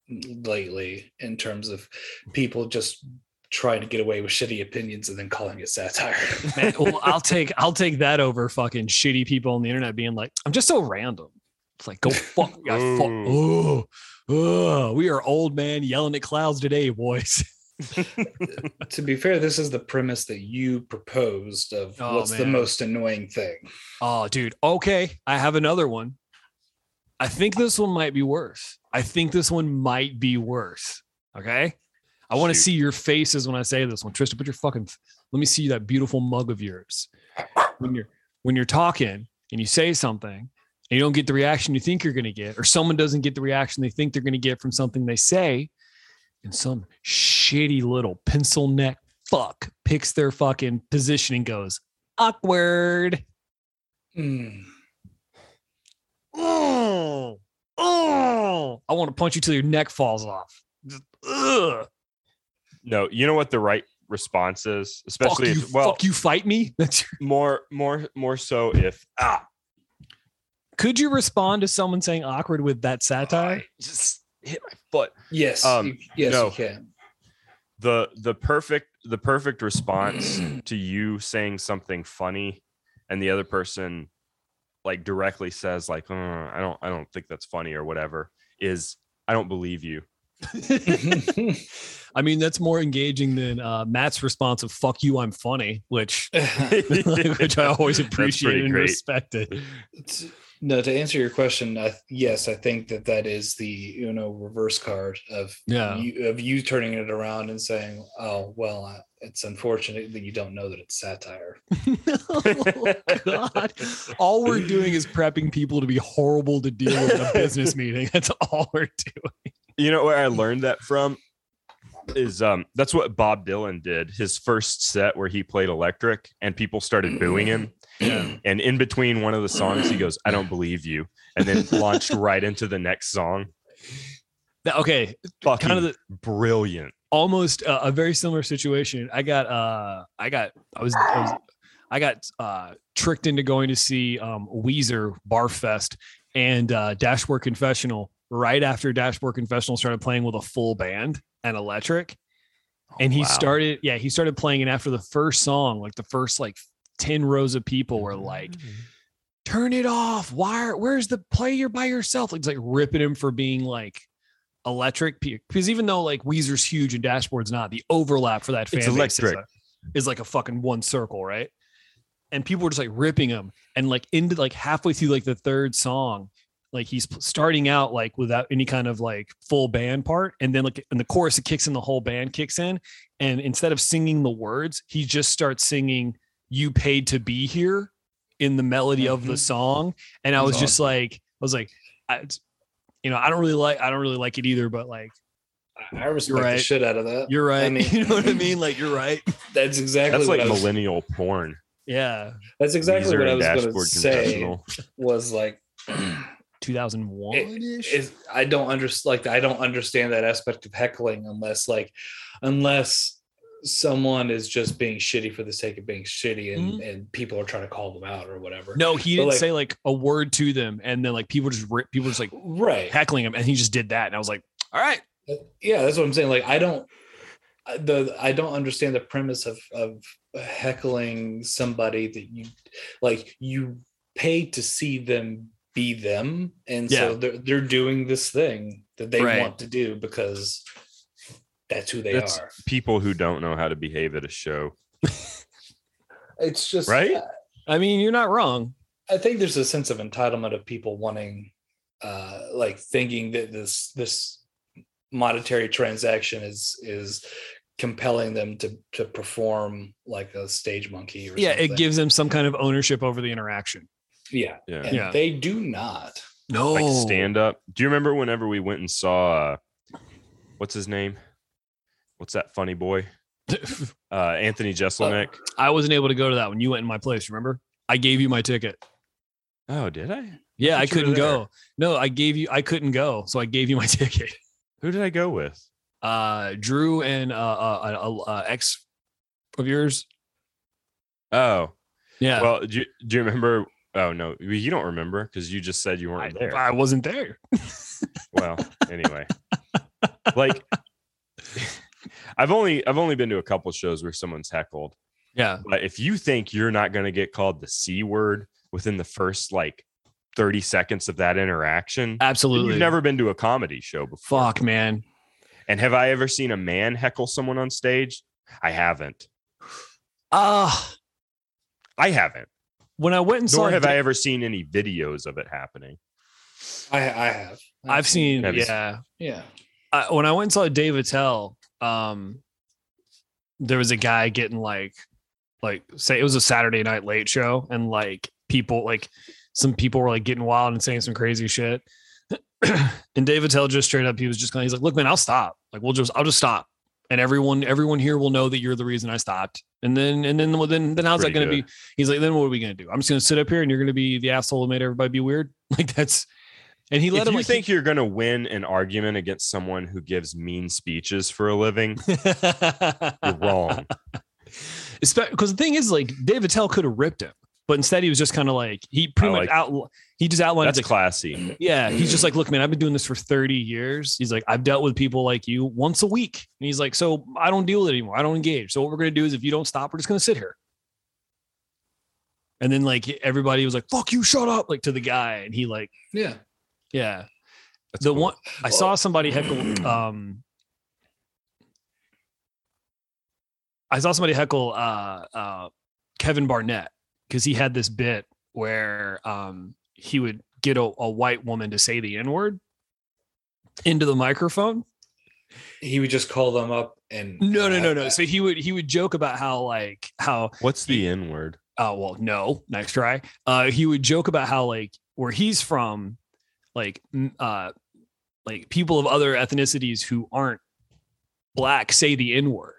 lately in terms of people just trying to get away with shitty opinions and then calling it satire. Man, well, I'll take I'll take that over fucking shitty people on the internet being like, I'm just so random. It's like go fuck, yeah, fuck. Oh, oh, we are old man yelling at clouds today, boys. to be fair, this is the premise that you proposed of Oh, what's the most annoying thing. Oh, dude. Okay, I have another one. I think this one might be worse. I think this one might be worse. Okay. I want to see your faces when I say this one. Tristan, put your fucking let me see that beautiful mug of yours. When you're when you're talking and you say something and you don't get the reaction you think you're gonna get, or someone doesn't get the reaction they think they're gonna get from something they say, and some shitty little pencil neck fuck picks their fucking position and goes, awkward. Hmm. Oh, oh, I want to punch you till your neck falls off. Just, ugh. no, you know what the right response is, Fuck especially you, if well, fuck you, fight me. That's your, more more more so if ah could you respond to someone saying awkward with that satire? I just hit my foot. Yes, Um, you, yes, no. you can. the the perfect the perfect response to you saying something funny and the other person like directly says like "Uh, i don't i don't think that's funny or whatever is i don't believe you I mean, that's more engaging than uh, Matt's response of "fuck you, I'm funny," which which I always That's appreciate and great. respected. T- No, to answer your question, I, yes, I think that that is the you know reverse card of Yeah. you, of you turning it around and saying, "Oh, well, uh, it's unfortunate that you don't know that it's satire." oh, God. All we're doing is prepping people to be horrible to deal with in a business meeting. That's all we're doing. you know where i learned that from is um that's what bob dylan did his first set where he played electric and people started booing him. And in between one of the songs he goes i don't believe you and then launched right into the next song. That- Okay, Fucking kind of the brilliant. Almost uh, a very similar situation. I got uh I got I was I, was, I got uh tricked into going to see um Weezer Barfest and uh Dashboard Confessional right after Dashboard Confessional started playing with a full band and electric. Oh, and he Wow. started yeah, he started playing and after the first song, like the first like 10 rows of people were like mm-hmm. turn it off. Why? Are, where's the play? You're by yourself. Like, it's like ripping him for being like electric. Because even though like Weezer's huge and Dashboard's not, the overlap for that fan It's base is, a- is like a fucking one circle, right? And people were just like ripping him, and like into like halfway through like the third song, like he's starting out like without any kind of like full band part, and then like in the chorus it kicks in, the whole band kicks in, and instead of singing the words, he just starts singing "You paid to be here" in the melody of the Mhm. song, and I That's was just like, I was like, I, you know, I don't really like, I don't really like it either, but like, I- I respect right. the shit out of that. you're right. mean- you know what I mean? Like, you're right. That's exactly That's what like I was, millennial porn. Yeah, That's exactly Weezer what I was going to say. Was like, 2001 ish. I don't understand like I don't understand that aspect of heckling unless like unless someone is just being shitty for the sake of being shitty and and people are trying to call them out or whatever. Mm-hmm. No, he But, didn't like- say like a word to them, and then like people just rip, people just like Right. heckling him, and he just did that, and I was like, all right, Yeah, that's what I'm saying. Like I don't the I don't understand the premise of of heckling somebody that you like you pay to see them be them and so they're they're doing this thing that they Right. want to do because that's who they That's- are. People who don't know how to behave at a show. It's just Right? I mean, you're not wrong. I think there's a sense of entitlement of people wanting, uh, like thinking that this this monetary transaction is is compelling them to to perform like a stage monkey. Or Yeah, it gives them some kind of ownership over the interaction. Yeah, Yeah. and Yeah. they do not. No, Like stand up. Do you remember whenever we went and saw uh, what's his name? What's that funny boy? uh, Anthony Jeselnik. I wasn't able to go to that when you went in my place. Remember? I gave you my ticket. Oh, did I? Yeah, I thought couldn't go. No, I gave you. I couldn't go, so I gave you my ticket. Who did I go with? Uh, Drew and uh, uh, uh, uh ex of yours. Oh, Yeah, well, do you, do you remember? Oh no, you don't remember because you just said you weren't there. I wasn't there. well, anyway, like I've only I've only been to a couple shows where someone's heckled. Yeah, But if you think you're not going to get called the c word within the first like 30 seconds of that interaction, absolutely. you've never been to a comedy show before. Fuck, man. And have I ever seen a man heckle someone on stage? I haven't. Ah, I haven't. When I went and saw, Nor have Da- I ever seen any videos of it happening. I I have. I've seen. Have you Yeah, Yeah. I, when I went and saw Dave Attell, um, there was a guy getting like, like say it was a Saturday night late show, and like people like some people were like getting wild and saying some crazy shit. and Dave Attell just straight up, he was just kind he's like, look, man, I'll stop. Like, we'll just, I'll just stop. And everyone, everyone here will know that you're the reason I stopped. And then, and then, well, then, then how's that going to be? He's like, then what are we going to do? I'm just going to sit up here and you're going to be the asshole who made everybody be weird. Like that's, and he let If him you like, think you're going to win an argument against someone who gives mean speeches for a living, you're wrong. because the thing is like Dave Attell could have ripped him, but instead he was just kind of like he pretty I much like- out he just outlined That's like, classy. yeah he's just like look man I've been doing this for 30 years. He's like I've dealt with people like you once a week. And he's like so I don't deal with it anymore. I don't engage. So what we're gonna do is if you don't stop we're just gonna sit here. And then like everybody was like fuck you shut up like to the guy and he like Yeah. yeah. That's the cool. one I saw somebody heckle um I saw somebody heckle uh uh Kevin Barnett because he had this bit where um he would get a, a white woman to say the N-word into the microphone. He would just call them up and No, no, no, no. So he would he would joke about how like how What's the N word? oh well no nice try uh he would joke about how like where he's from like uh like people of other ethnicities who aren't black say the n word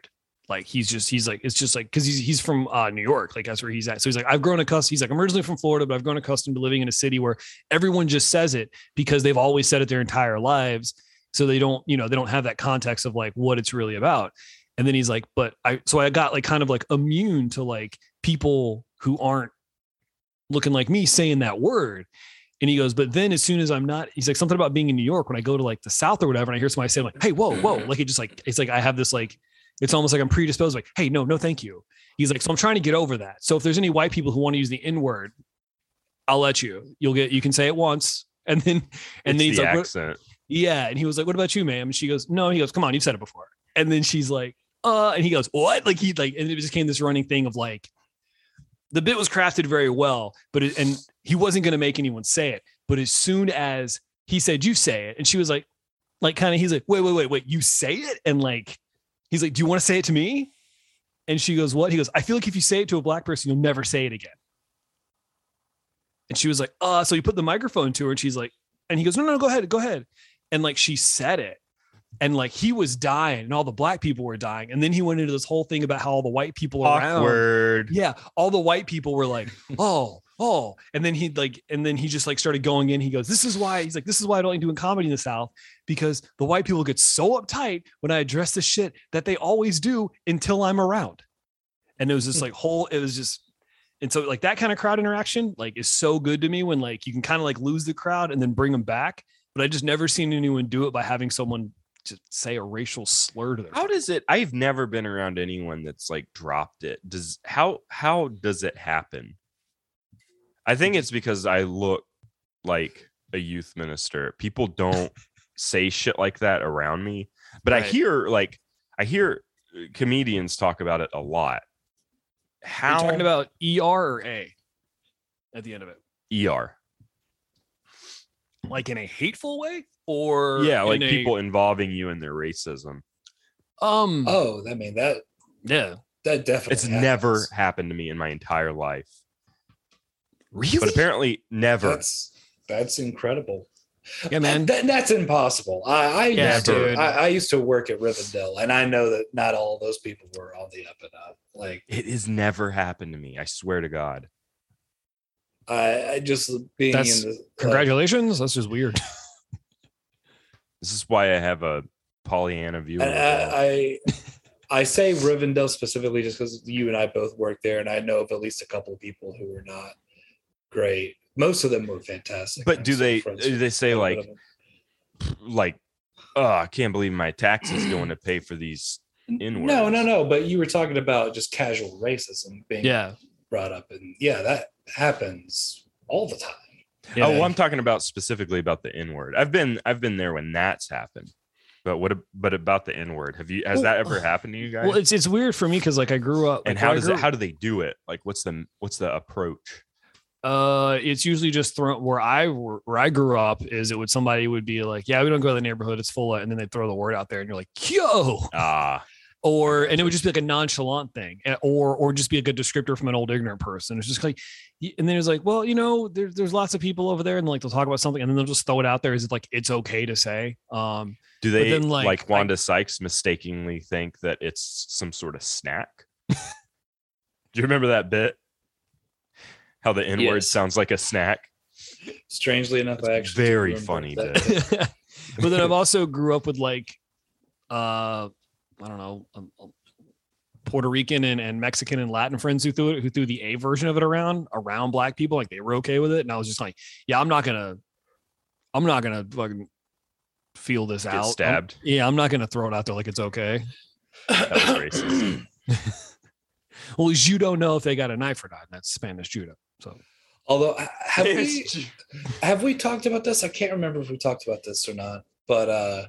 like he's just he's like it's just like because he's he's from uh new york like that's where he's at. So he's like i've grown accustomed he's like i'm originally from florida but i've grown accustomed to living in a city where everyone just says it because they've always said it their entire lives. So they don't you know they don't have that context of like what it's really about. And then he's like but i so i got like kind of like immune to like people who aren't looking like me saying that word. And he goes but then as soon as i'm not he's like something about being in new york when i go to like the south or whatever and i hear somebody say like hey whoa whoa like it just like it's like i have this like it's almost like i'm predisposed like hey no no thank you he's like so i'm trying to get over that so if there's any white people who want to use the n word i'll let you you'll get you can say it once and then and It's then he's the like accent. yeah. And he was like, What about you, ma'am? And she goes, No, he goes, Come on, you've said it before. And then she's like, Uh, and he goes, What? Like he like, and it just became this running thing of like the bit was crafted very well, but it, and he wasn't gonna make anyone say it. But as soon as he said, You say it, and she was like, like kind of he's like, Wait, wait, wait, wait, you say it? And like he's like, Do you want to say it to me? And she goes, What? He goes, I feel like if you say it to a black person, you'll never say it again. And she was like, uh, so you put the microphone to her and she's like, and he goes, no, no, no, go ahead, go ahead. And like she said it. And like he was dying and all the black people were dying. And then he went into this whole thing about how all the white people around. Awkward. Yeah. All the white people were like, oh, oh. And then he like, and then he just like started going in. He goes, This is why he's like, this is why I don't like doing comedy in the South, because the white people get so uptight when I address the shit that they always do until I'm around. And it was just hmm. like whole, it was just and so like that kind of crowd interaction like is so good to me when like you can kind of like lose the crowd and then bring them back. But I just never seen anyone do it by having someone just say a racial slur to them. How does it? I've never been around anyone that's like dropped it. Does how how does it happen? I think it's because I look like a youth minister. People don't say shit like that around me, but I hear like I hear uh, comedians talk about it a lot. Are How you talking about ER or A at the end of it? ER? Like in a hateful way? Or Yeah, like in a- people involving you in their racism. um Oh, I mean that yeah. that definitely. It's never happened to me in my entire life. Really? But apparently never. That's that's incredible. Yeah, man. That, that's impossible. I, I Yeah, used to dude. I, I used to work at Rivendell, and I know that not all those people were on the up and up. Like It has never happened to me. I swear to God. I, I just being That's- in the like, Congratulations. That's just weird. This is why I have a Pollyanna view. I, of the world. I, I I say Rivendell specifically just because you and I both work there, and I know of at least a couple of people who are not great. Most of them were fantastic. but I'm do they do they say quite a bit like like oh I can't believe my taxes going to pay for these inwards. No, no, no. But you were talking about just casual racism being yeah. brought up, and yeah, that happens all the time. yeah. Oh, well, I'm talking about specifically about the N word. I've been I've been there when that's happened. But what ab- but about the N word? Have you has Well, that ever happened to you guys? Well, it's it's weird for me because like I grew up. and like, how does grew- it how do they do it? Like what's the what's the approach? Uh, it's usually just thrown where I where I grew up is it would somebody would be like, yeah, we don't go to the neighborhood, it's full of, and then they throw the word out there, and you're like, yo, Ah, or and it would just be like a nonchalant thing, eh, or or just be a good descriptor from an old ignorant person. It's just like, and then it's like, well, you know, there's there's lots of people over there, and like they'll talk about something, and then they'll just throw it out there. Is it like it's okay to say? Um, do they then, like, like, Wanda Sykes mistakenly think that it's some sort of snack? do you remember that bit? How the N word Yes. sounds like a snack. Strangely enough, I actually very funny, that. but then I've also grew up with like, uh, I don't know, um, um, Puerto Rican and, and Mexican and Latin friends who threw it, who threw the A version of it around around black people, like they were okay with it, and I was just like, yeah, I'm not gonna, I'm not gonna fucking feel this Get out. I'm- stabbed. yeah, I'm not gonna throw it out there like it's okay. That was racist. Well, you don't know if they got a knife or not. and That's Spanish judo. So Although, have we have we talked about this? I can't remember if we talked about this or not. But uh,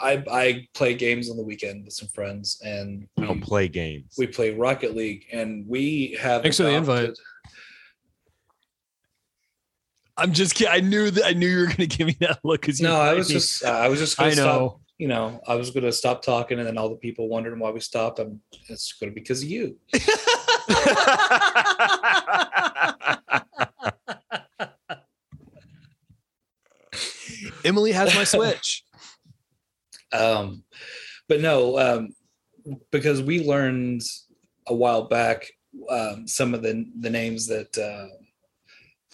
I I play games on the weekend with some friends, and I don't play games. we play Rocket League, and we have. Thanks for the invite. I'm just kidding. I knew that I knew you were gonna give me that look because No, I was just I was just. Gonna I Stop, know. you know, I was going to stop talking, and then all the people wondering why we stopped. I'm. It's going to be because of you. Emily has my switch. Um, but no, um, because we learned a while back um, some of the the names that uh,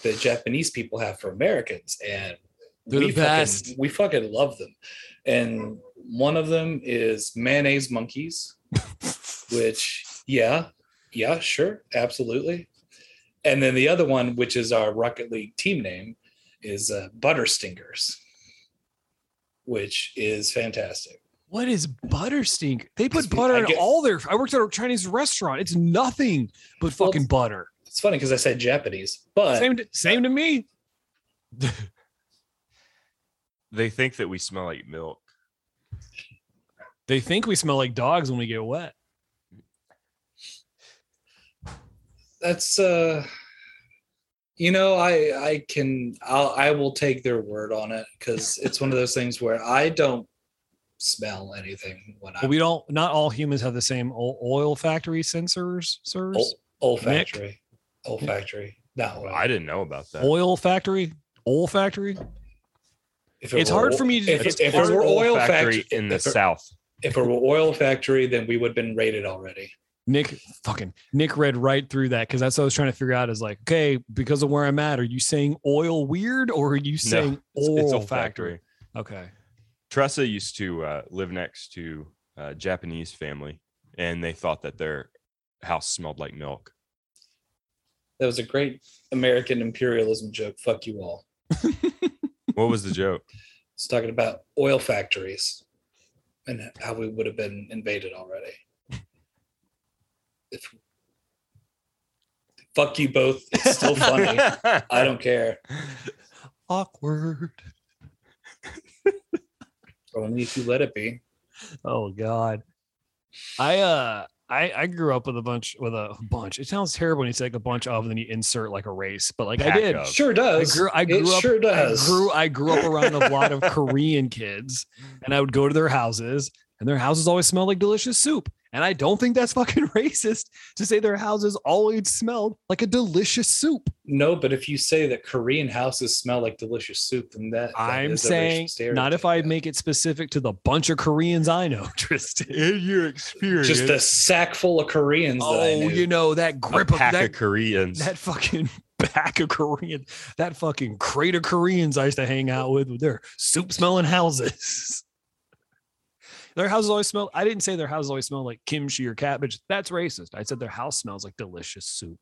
the Japanese people have for Americans, and They're we the best. Fucking, we fucking love them. And one of them is mayonnaise monkeys, which yeah, yeah, sure, absolutely. And then the other one, which is our Rocket League team name, is uh, butter stingers, which is fantastic. What is butter stink? They put butter I in get- all their. I worked at a Chinese restaurant. It's nothing but Well, fucking butter. It's funny because I said Japanese, but Same, to, same to me. they think that we smell like milk. They think we smell like dogs when we get wet. That's uh you know i i can i'll i will take their word on it because it's one of those things where i don't smell anything when But i'm we don't. Not all humans have the same o- oil factory sensors. Sirs. ol- olfactory olfactory no I didn't know about that. Oil factory. Oil factory. if it it's hard oil- for me to- if, it's if it were oil factory factory in the if it, south. if it were oil factory then we would have been rated already Nick fucking Nick read right through that because that's what I was trying to figure out is like, okay, because of where I'm at, are you saying oil weird or are you saying It's, oil it's factory? olfactory. Okay. Tressa used to uh, live next to a Japanese family, and they thought that their house smelled like milk. that was a great american imperialism joke fuck you all What was the joke? it's talking about oil factories and how we would have been invaded already. If fuck you both, it's still funny. I don't care. Awkward. Only if you let it be. Oh God. I uh I I grew up with a bunch with a bunch. It sounds terrible when you say like a bunch of and then you insert like a race, but like I did. of. Sure I does. grew, I it grew up. sure does. I grew. I grew up around a lot of Korean kids, and I would go to their houses, and their houses always smelled like delicious soup. And I don't think that's fucking racist to say their houses always smelled like a delicious soup. No, but if you say that Korean houses smell like delicious soup, then that, that I'm is a racial saying not if I make it specific to the bunch of Koreans I know, Tristan. In your experience, just a sack full of Koreans. that I Oh, knew. you know that a grip of that, of Koreans. that fucking pack of Korean, that fucking crate of Koreans I used to hang out with with their soup smelling houses. Their houses always smell. I didn't say their houses always smell like kimchi or cabbage. That's racist. I said their house smells like delicious soup.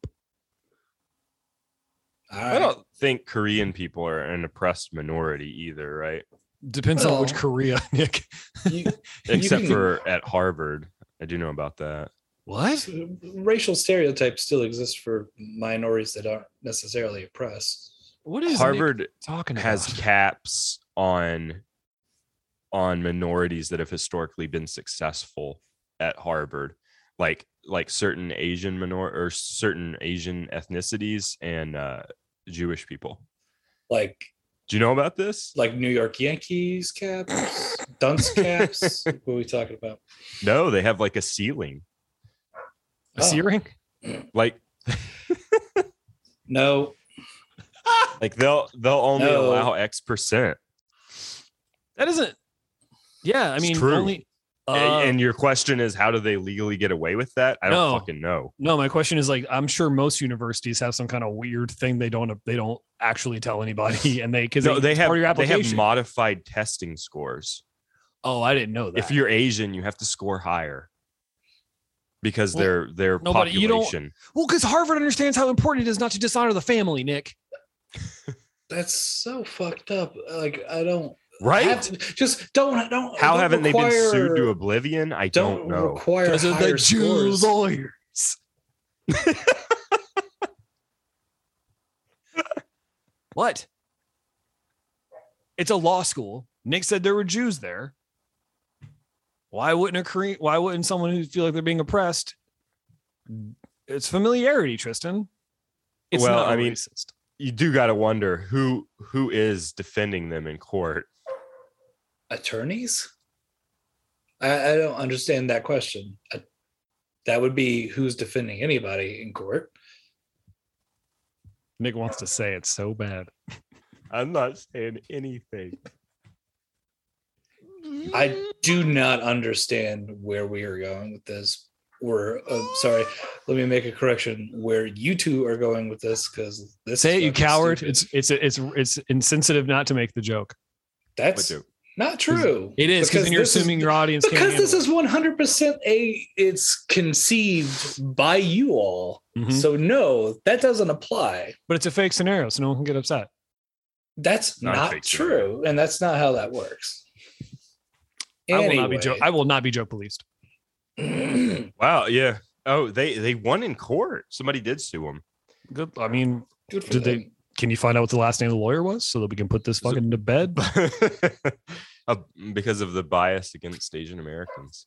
All I don't think Korean people are an oppressed minority either, right? Depends on which Korea, Nick. You- Except can- for at Harvard. I do know about that. What? racial stereotypes still exist for minorities that aren't necessarily oppressed. What is Nick Harvard talking about? has caps on on minorities that have historically been successful at Harvard, like like certain Asian minor or certain Asian ethnicities and uh, Jewish people. Like Do you know about this? like New York Yankees caps, dunce caps. what are we talking about? No, they have like a ceiling. a searing? Like No, like they'll they'll only No. allow X percent. That isn't. Yeah, I It's mean, true. only. Uh, and, and your question is how do they legally get away with that? I don't No. fucking know. no, my question is like, I'm sure most universities have some kind of weird thing they don't they don't actually tell anybody, and they because No, they have part of your they have modified testing scores. oh, I didn't know that. If you're Asian, you have to score higher because Well, their their no, but you don't- population. well, because Harvard understands how important it is not to dishonor the family, Nick. that's so fucked up. Like I don't Right? to- just don't don't. How don't haven't they been sued to oblivion? I Don't, don't, know. require Because of higher the Jew scores. lawyers. what? It's a law school. Nick said there were Jews there. Why wouldn't a Korean? Why wouldn't someone who feel like they're being oppressed? It's familiarity, Tristan. It's Well, not I mean, racist. You do got to wonder who who is defending them in court. Attorneys? I, I don't understand that question. Uh, that would be who's defending anybody in court. Nick wants to say it so bad. I'm not saying anything. I do not understand where we are going with this. We're uh, sorry. Let me make a correction. Where you two are going with this because this Say is it, you coward. stupid. It's it's it's it's insensitive not to make the joke. that's What joke? Not true. It is because then you're this is- assuming your audience can't because this handle is 100 percent a it's conceived by you all. it. Mhm. So no, that doesn't apply. but it's a fake scenario, so no one can get upset. That's Not not, true, scenario. and that's not how that works. I will not be joke. I will not be joke policed. Wow, yeah. Oh, they they won in court. Somebody did sue them. Good. I mean, Good for Did they- them. Can you find out what the last name of the lawyer was so that we can put this So- fucking to bed? Because of the bias against Asian Americans.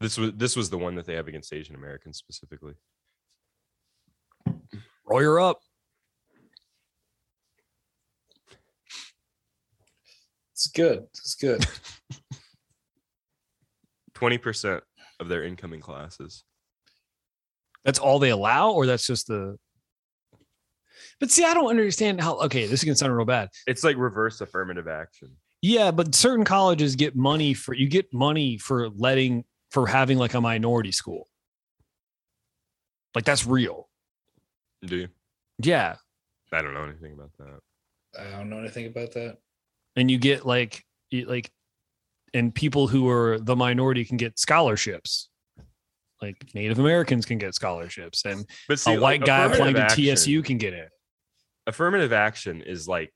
This was this was the one that they have against Asian Americans specifically. Lawyer up. It's good. It's good. Twenty percent of their incoming classes. That's all they allow, or that's just the. But see, I don't understand how. Okay, this is gonna sound real bad. It's like reverse affirmative action. Yeah, but certain colleges get money for you get money for letting for having like a minority school. Like that's real. Do you? Yeah. I don't know anything about that. I don't know anything about that. And you get like you- like and people who are the minority can get scholarships. Like Native Americans can get scholarships and But see, a white like, guy applying to TSU can get it. Affirmative action is like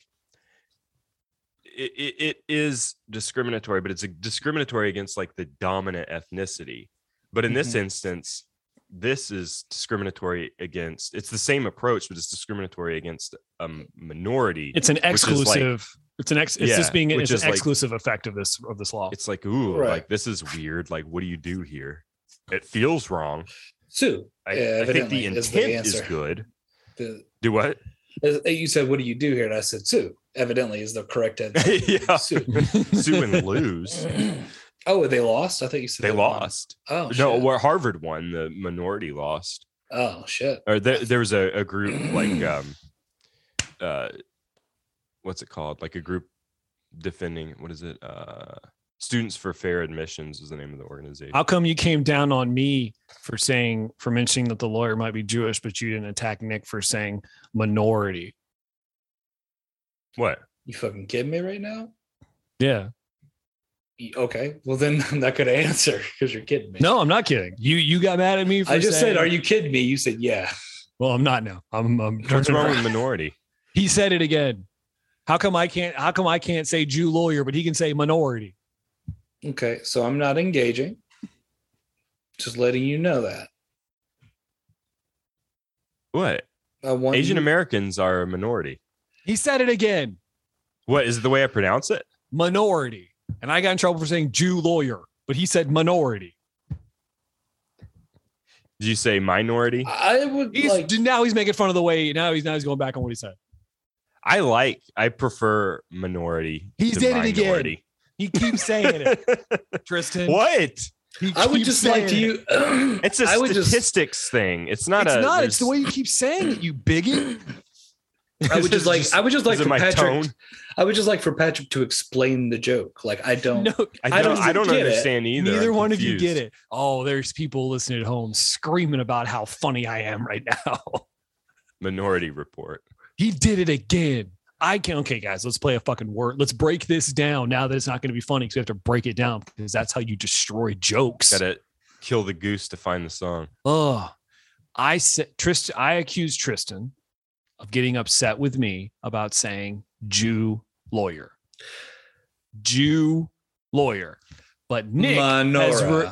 it, it, it is discriminatory but it's a discriminatory against like the dominant ethnicity but in this Mhm. instance this is discriminatory against it's the same approach but it's discriminatory against a minority It's an is like- exclusive. it's an ex. It's Yeah, just being. which It's an is like- exclusive effect of this of this law. it's like ooh Right. like this is weird like what do you do here it feels wrong Sue. i, yeah, I think the intent is the is good The- do what as- you said, "What do you do here?" And I said, "Sue." Evidently, is the correct answer. yeah Sue. sue and lose Oh, they lost. I thought you said They won. lost. Oh no, where Harvard won, the minority lost. Oh shit. Or there, there was a, a group like um uh what's it called? Like a group defending what is it? Uh Students for Fair Admissions is the name of the organization. How come you came down on me for saying for mentioning that the lawyer might be Jewish, but you didn't attack Nick for saying minority? what? You fucking kidding me right now? Yeah. Okay. Well then I'm not gonna answer because you're kidding me. No, I'm not kidding. You you got mad at me for I just saying, said, "Are you kidding me?" You said, "Yeah." Well, I'm not now. I'm, I'm What's wrong with minority? He said it again. How come I can't how come I can't say Jew lawyer, but he can say minority? Okay, so I'm not engaging. Just letting you know that. What? I want Asian you- Americans are a minority. He said it again. What is it the way I pronounce it? Minority. And I got in trouble for saying Jew lawyer, but he said minority. Did you say minority? I would He's like. now he's making fun of the way now he's now he's going back on what he said. I like I prefer minority. He to did it again. Minority. He keeps saying it, Tristan. what? I would just like saying to it. you. It's a I would just. statistics thing. It's not a it's a. not. It's the way you keep saying it, you bigot. I would just it like. I would just like for my Patrick. tone? I would just like for Patrick to explain the joke. Like I don't. No, I I don't. don't I don't get it. understand either. neither I'm one of you get it. Oh, there's people listening at home screaming about how funny I am right now. Minority Report. he did it again. I can okay, guys. Let's play a fucking word. Let's break this down now that it's not going to be funny because we have to break it down because that's how you destroy jokes. Got to kill the goose to find the song. Oh, I said Tristan. I accused Tristan of getting upset with me about saying Jew lawyer, Jew lawyer, but Nick has Menora.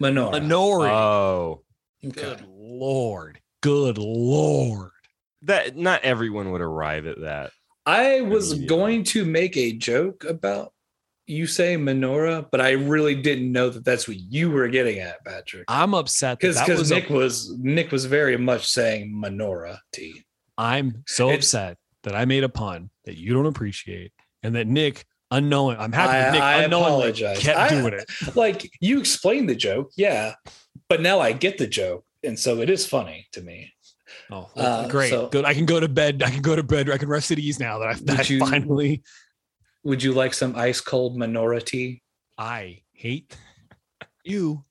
re- Menora. minority. Oh, Okay. Good lord. Good lord. that not everyone would arrive at that. I was going to make a joke about you say menorah, but I really didn't know that that's what you were getting at, Patrick. I'm upset Because was a- Nick was Nick was very much saying menorah. T. I'm so It's- upset that I made a pun that you don't appreciate and that Nick unknowing I'm happy I- Nick I unknowingly apologize. kept I- doing it. Like you explained the joke, yeah, but now I get the joke, and so it is funny to me. Oh, well, Uh, great. so- Good. I can go to bed. I can go to bed. I can rest at ease now that I, that I you- finally Would you like some ice cold minority? I hate you.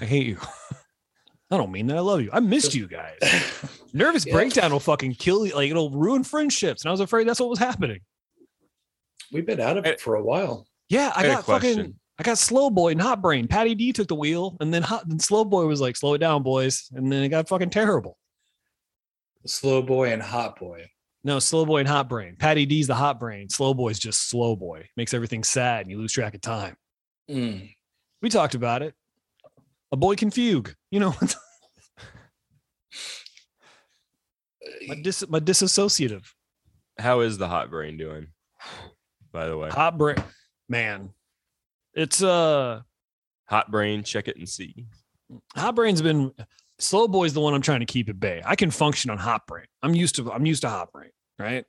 I hate you. I don't mean that. I love you. I missed you guys. Nervous Yeah. breakdown will fucking kill you. Like it'll ruin friendships. And I was afraid that's what was happening. We've been out of it for a while. Yeah, I I got fucking. I got slow boy and hot brain. Patty D took the wheel, and then hot then slow boy was like, slow it down, boys. And then it got fucking terrible. Slow boy and hot boy. No, slow boy and hot brain. Patty D's the hot brain. Slow boy's just slow boy. Makes everything sad and you lose track of time. Mm. We talked about it. A boy can fugue. You know, my dis my disassociative. How is the hot brain doing? By the way, Hot brain. Man. It's uh hot brain. Check it and see. hot brain's been slow boy's the one I'm trying to keep at bay. I can function on hot brain. I'm used to I'm used to hot brain, right?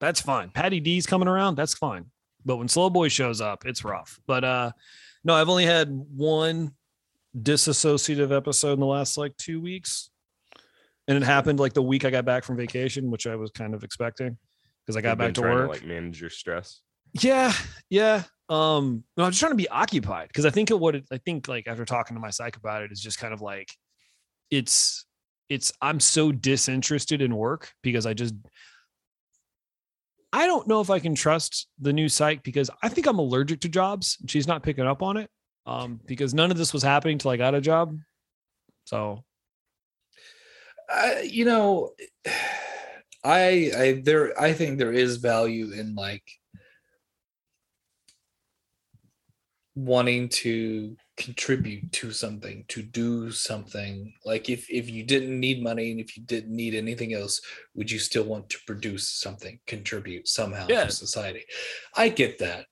That's fine. Patty D's coming around, that's fine. But when slow boy shows up, it's rough. But uh no, I've only had one disassociative episode in the last like two weeks. And it happened like the week I got back from vacation, which I was kind of expecting because I got You've back to work. like manage your stress. Yeah, yeah. Um, no, I'm just trying to be occupied because I think of what it, I think like after talking to my psych about it is just kind of like it's it's I'm so disinterested in work because I just I don't know if I can trust the new psych because I think I'm allergic to jobs. She's not picking up on it. Um, because none of this was happening till I got a job. So I, you know, I, I, there, I think there is value in like wanting to contribute to something, to do something. Like if if you didn't need money and if you didn't need anything else, would you still want to produce something, contribute somehow Yeah. to society? I get that.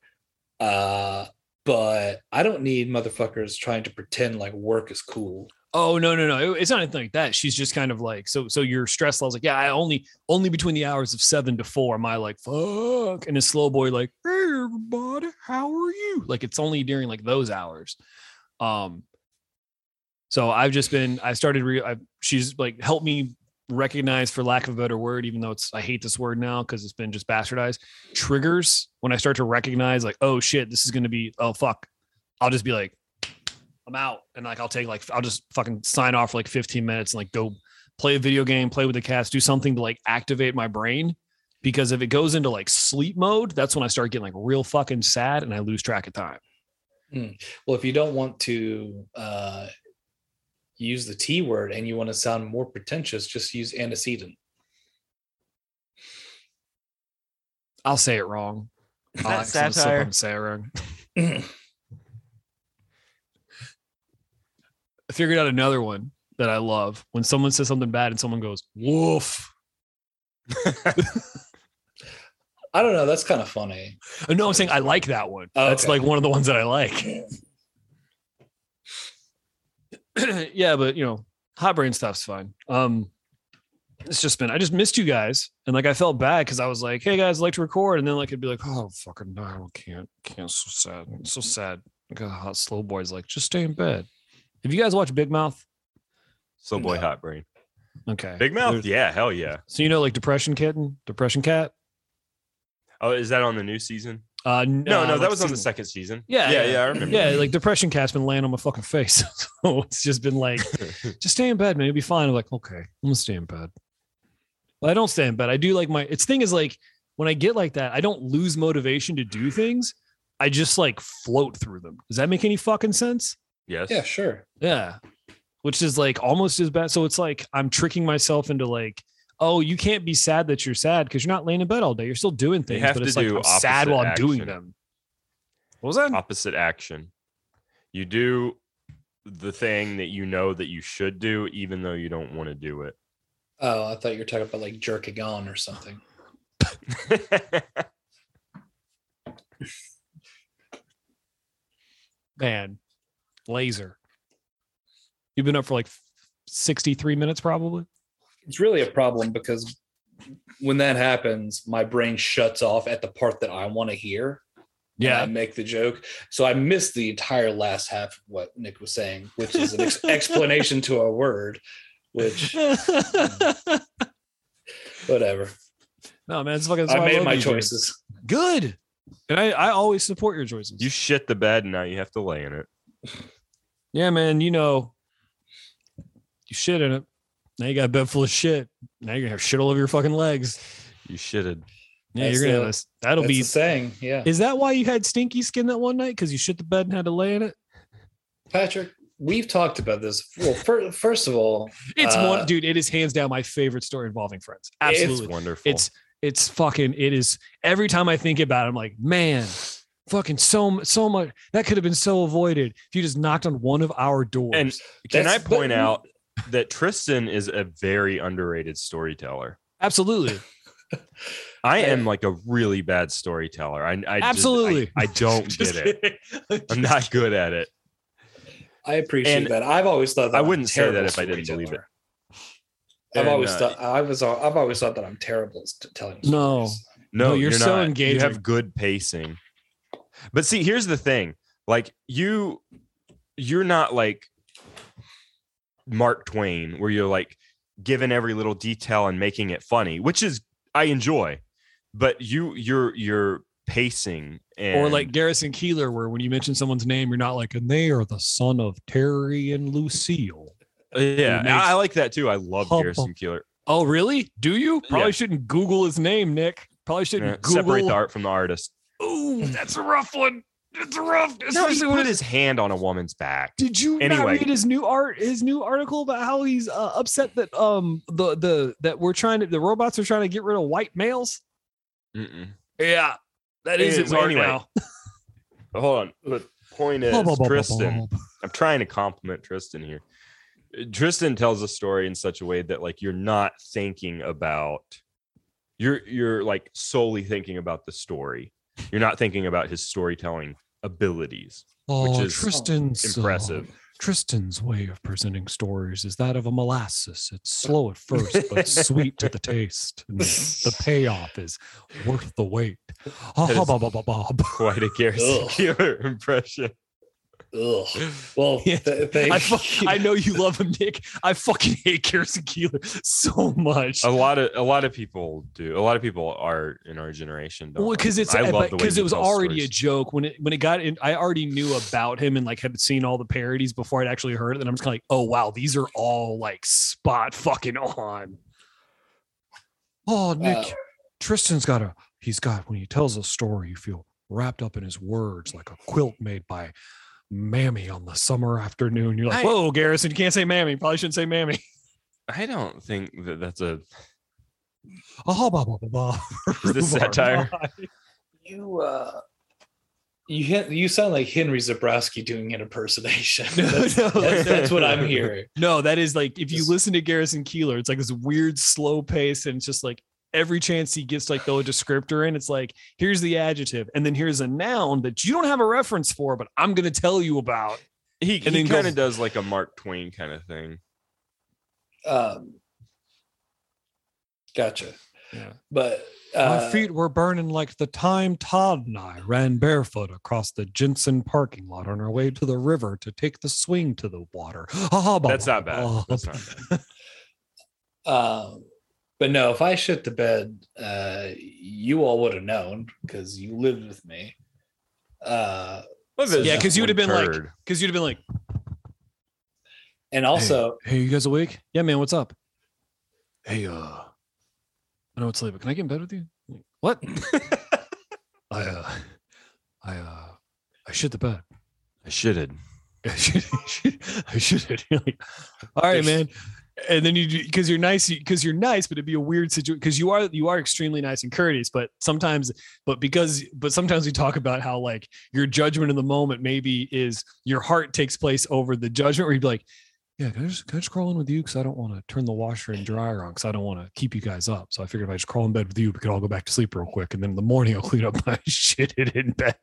Uh but I don't need motherfuckers trying to pretend like work is cool. Oh no no no! It's not anything like that. She's just kind of like so. So your stress level's like, yeah, I only only between the hours of seven to four am I like fuck, and a slow boy like, hey everybody, how are you? Like it's only during like those hours. Um. So I've just been. I started. Re- I, she's like helped me recognize, for lack of a better word, even though it's I hate this word now because it's been just bastardized. Triggers when I start to recognize like, oh shit, this is gonna be oh fuck. I'll just be like, I'm out and like I'll take like I'll just fucking sign off for like 15 minutes and like go play a video game, play with the cats, do something to like activate my brain. Because if it goes into like sleep mode, that's when I start getting like real fucking sad and I lose track of time. Well, if you don't want to uh, use the T word and you want to sound more pretentious, just use antecedent. I'll say it wrong. Is I'll accidentally slip up satire? and say it wrong. I figured out another one that I love. When someone says something bad and someone goes, woof. I don't know. That's kind of funny. Uh, No, I'm saying I like that one. Oh, That's okay. like one of the ones that I like. yeah, but you know, hot brain stuff's fine. Um, it's just been I just missed you guys, and like I felt bad because I was like, "Hey guys, I'd like to record," and then like it'd be like, "Oh fucking no, can't, can't." So sad, so sad. Like a hot slow boy's like, just stay in bed. Have you guys watched Big Mouth? Slow boy No. hot brain. Okay, Big mouth? There's- Yeah, hell yeah. So you know, like Depression Kitten, Depression Cat. Oh, is that on the new season? Uh, No, no, like that was on the second season. Yeah, yeah, yeah. yeah. I remember. Yeah, like Depression Cat's been laying on my fucking face. so it's just been like, just stay in bed, man. You'll be fine. I'm like, okay, I'm gonna stay in bed. But I don't stay in bed. I do like my its thing is like when I get like that, I don't lose motivation to do things. I just like float through them. Does that make any fucking sense? Yes. Yeah, sure. Yeah. Which is like almost as bad. So it's like I'm tricking myself into like, oh, you can't be sad that you're sad because you're not laying in bed all day. You're still doing things, have but to it's like do I'm sad while I'm opposite doing them. What was that? Opposite action. You do the thing that you know that you should do, even though you don't want to do it. Oh, I thought you were talking about like jerking on or something. Man, laser. You've been up for like 63 minutes, probably. It's really a problem because when that happens, my brain shuts off at the part that I want to hear. and I make the joke. So I missed the entire last half of what Nick was saying, which is an ex- explanation to a word, which whatever. no, man, it's fucking. I made love my you, dude. choices. Good. And I, I always support your choices. you shit the bed, and now you have to lay in it. Yeah, man, you know, you shit in it. Now you got a bed full of shit. Now you're gonna have shit all over your fucking legs. You shitted. Yeah, That's you're gonna the- have this. That'll be. the saying. Yeah. Is that why you had stinky skin that one night? Because you shit the bed and had to lay in it? Patrick, we've talked about this. Well, fir- first of all, It's Uh, one, dude. It is hands down my favorite story involving friends. Absolutely. It's wonderful. it's it's fucking it is every time i think about it i'm like man fucking so so much that could have been so avoided if you just knocked on one of our doors And Can I point but- out that Tristan is a very underrated storyteller? absolutely I am like a really bad storyteller. I, I just- I- Absolutely. I, don't get it. I'm not good at it. I appreciate And that. I've always thought that I I'm wouldn't say that if I didn't believe it. I've And, always uh, thought I was. I've always thought that I'm terrible at telling. No. stories. No, No, you're you're, so not. engaging. You have good pacing. But see, here's the thing. Like you you're not like Mark Twain where you're like giving every little detail and making it funny, which is I enjoy. But you you're you're pacing and or like garrison Keillor where when you mention someone's name you're not like and they are the son of terry and lucille Uh, yeah, I like that too. I love Garrison. Keillor. oh really do you probably Yeah. shouldn't google his name nick probably shouldn't Yeah, google separate the art from the artist. Ooh, that's a rough one it's rough No, he especially when put his hand on a woman's back. Did you not Anyway. read his new art, his new article about how he's uh, upset that um the the that we're trying to the robots are trying to get rid of white males? Mm-mm. Yeah, that is Yeah, his art anyway, now. Hold on. The point is, Tristan. I'm trying to compliment Tristan here. Tristan tells a story in such a way that like you're not thinking about you're you're like solely thinking about the story. You're not thinking about his storytelling abilities. Oh, is Tristan's uh, Impressive. Tristan's way of presenting stories is that of a molasses. It's slow at first, but sweet to the taste. And the payoff is worth the wait. Is- ba, ba, ba, ba. Quite a Garrison impression. Ugh. Well, Yeah. th- thank I, fu- I know you love him, Nick. I fucking hate Garrison Keillor so much. A lot of a lot of people do. A lot of people are in our generation. don't Well, because it's I love the way because it was tells already a joke when it when it got in. I already knew about him and like had seen all the parodies before I'd actually heard it. And I'm just kind of like, oh wow, these are all like spot fucking on. Oh, Nick, Uh, Tristan's got a. He's got when he tells a story, you feel wrapped up in his words like a quilt made by Mammy on the summer afternoon. You're like, I- whoa, Garrison, you can't say Mammy. Probably shouldn't say Mammy. I don't think that that's a. Oh, blah, blah, blah, blah. Is this satire? you uh you hit, you sound like Henry Zebrowski doing an impersonation. No, that's, no. that's, that's what I'm hearing. No, that is like if you listen to Garrison Keillor, it's like this weird slow pace, and it's just like every chance he gets like throw a descriptor in, it's like here's the adjective, and then here's a noun that you don't have a reference for, but I'm gonna tell you about. He, And he kind of does like a Mark Twain kind of thing. Um, gotcha. Yeah. But My uh, feet were burning like the time Todd and I ran barefoot across the Jensen parking lot on our way to the river to take the swing to the water. Blah, That's not bad. That's not bad. um, but no, if I shit the bed, uh, you all would have known because you lived with me. Uh, yeah, because you would've been like- Because you'd have been like, and also, Hey, you guys awake? Yeah, man, what's up? Hey, uh, I know it's late, but can I get in bed with you? What? I, uh, I, uh, I shit the bed. I shitted. I should, I should. You're like, All right, man. And then you, because you're nice, because you're nice, but it'd be a weird situation. Because you are, you are extremely nice and courteous, but sometimes, but because, but sometimes we talk about how like your judgment in the moment maybe is your heart takes place over the judgment. Where you'd be like, yeah, can I just, can I just crawl in with you? Because I don't want to turn the washer and dryer on. Because I don't want to keep you guys up. So I figured if I just crawl in bed with you, we could all go back to sleep real quick, and then in the morning I'll clean up my shit in bed.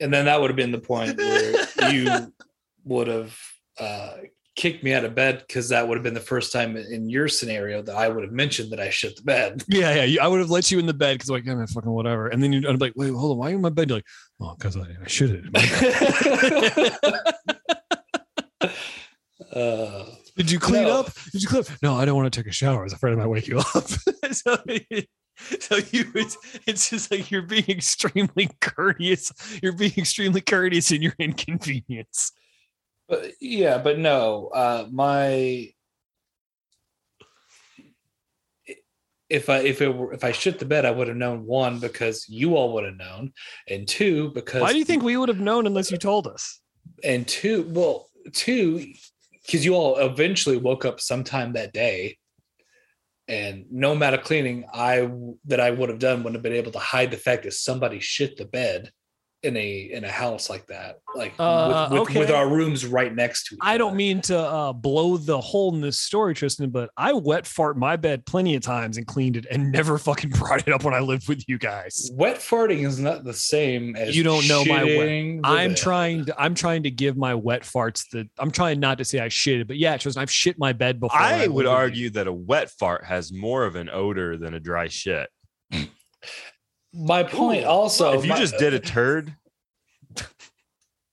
and then that would have been the point where you would have uh, kicked me out of bed because that would have been the first time in your scenario that I would have mentioned that I shit the bed. Yeah, yeah. I would have let you in the bed because like, yeah, man, fucking whatever. And then you'd I'd be like, wait, hold on, why are you in my bed? You're like, oh, because I, I should have. uh, Did you clean No. up? Did you clean up? No, I don't want to take a shower. I was afraid I might wake you up. so, so you, it's, it's just like you're being extremely courteous. You're being extremely courteous in your inconvenience. But yeah, but no, uh, my if I if it were if I shit the bed, I would have known one because you all would have known, and two because Why do you think we would have known unless you told us? and two well two because you all eventually woke up sometime that day and no amount of cleaning i that i would have done wouldn't have been able to hide the fact that somebody shit the bed in a in a house like that like Uh, with, with, with our rooms right next to each I don't mean to uh, blow the hole in this story, Tristan, but I wet fart my bed plenty of times and cleaned it and never fucking brought it up when I lived with you guys. wet farting is not the same as You don't know my wet- I'm bed. trying to I'm trying to give my wet farts the I'm trying not to say I shitted, but yeah, Tristan, I've shit my bed before. I lived would argue that a wet fart has more of an odor than a dry shit. My point Ooh, also if you my- just did a turd,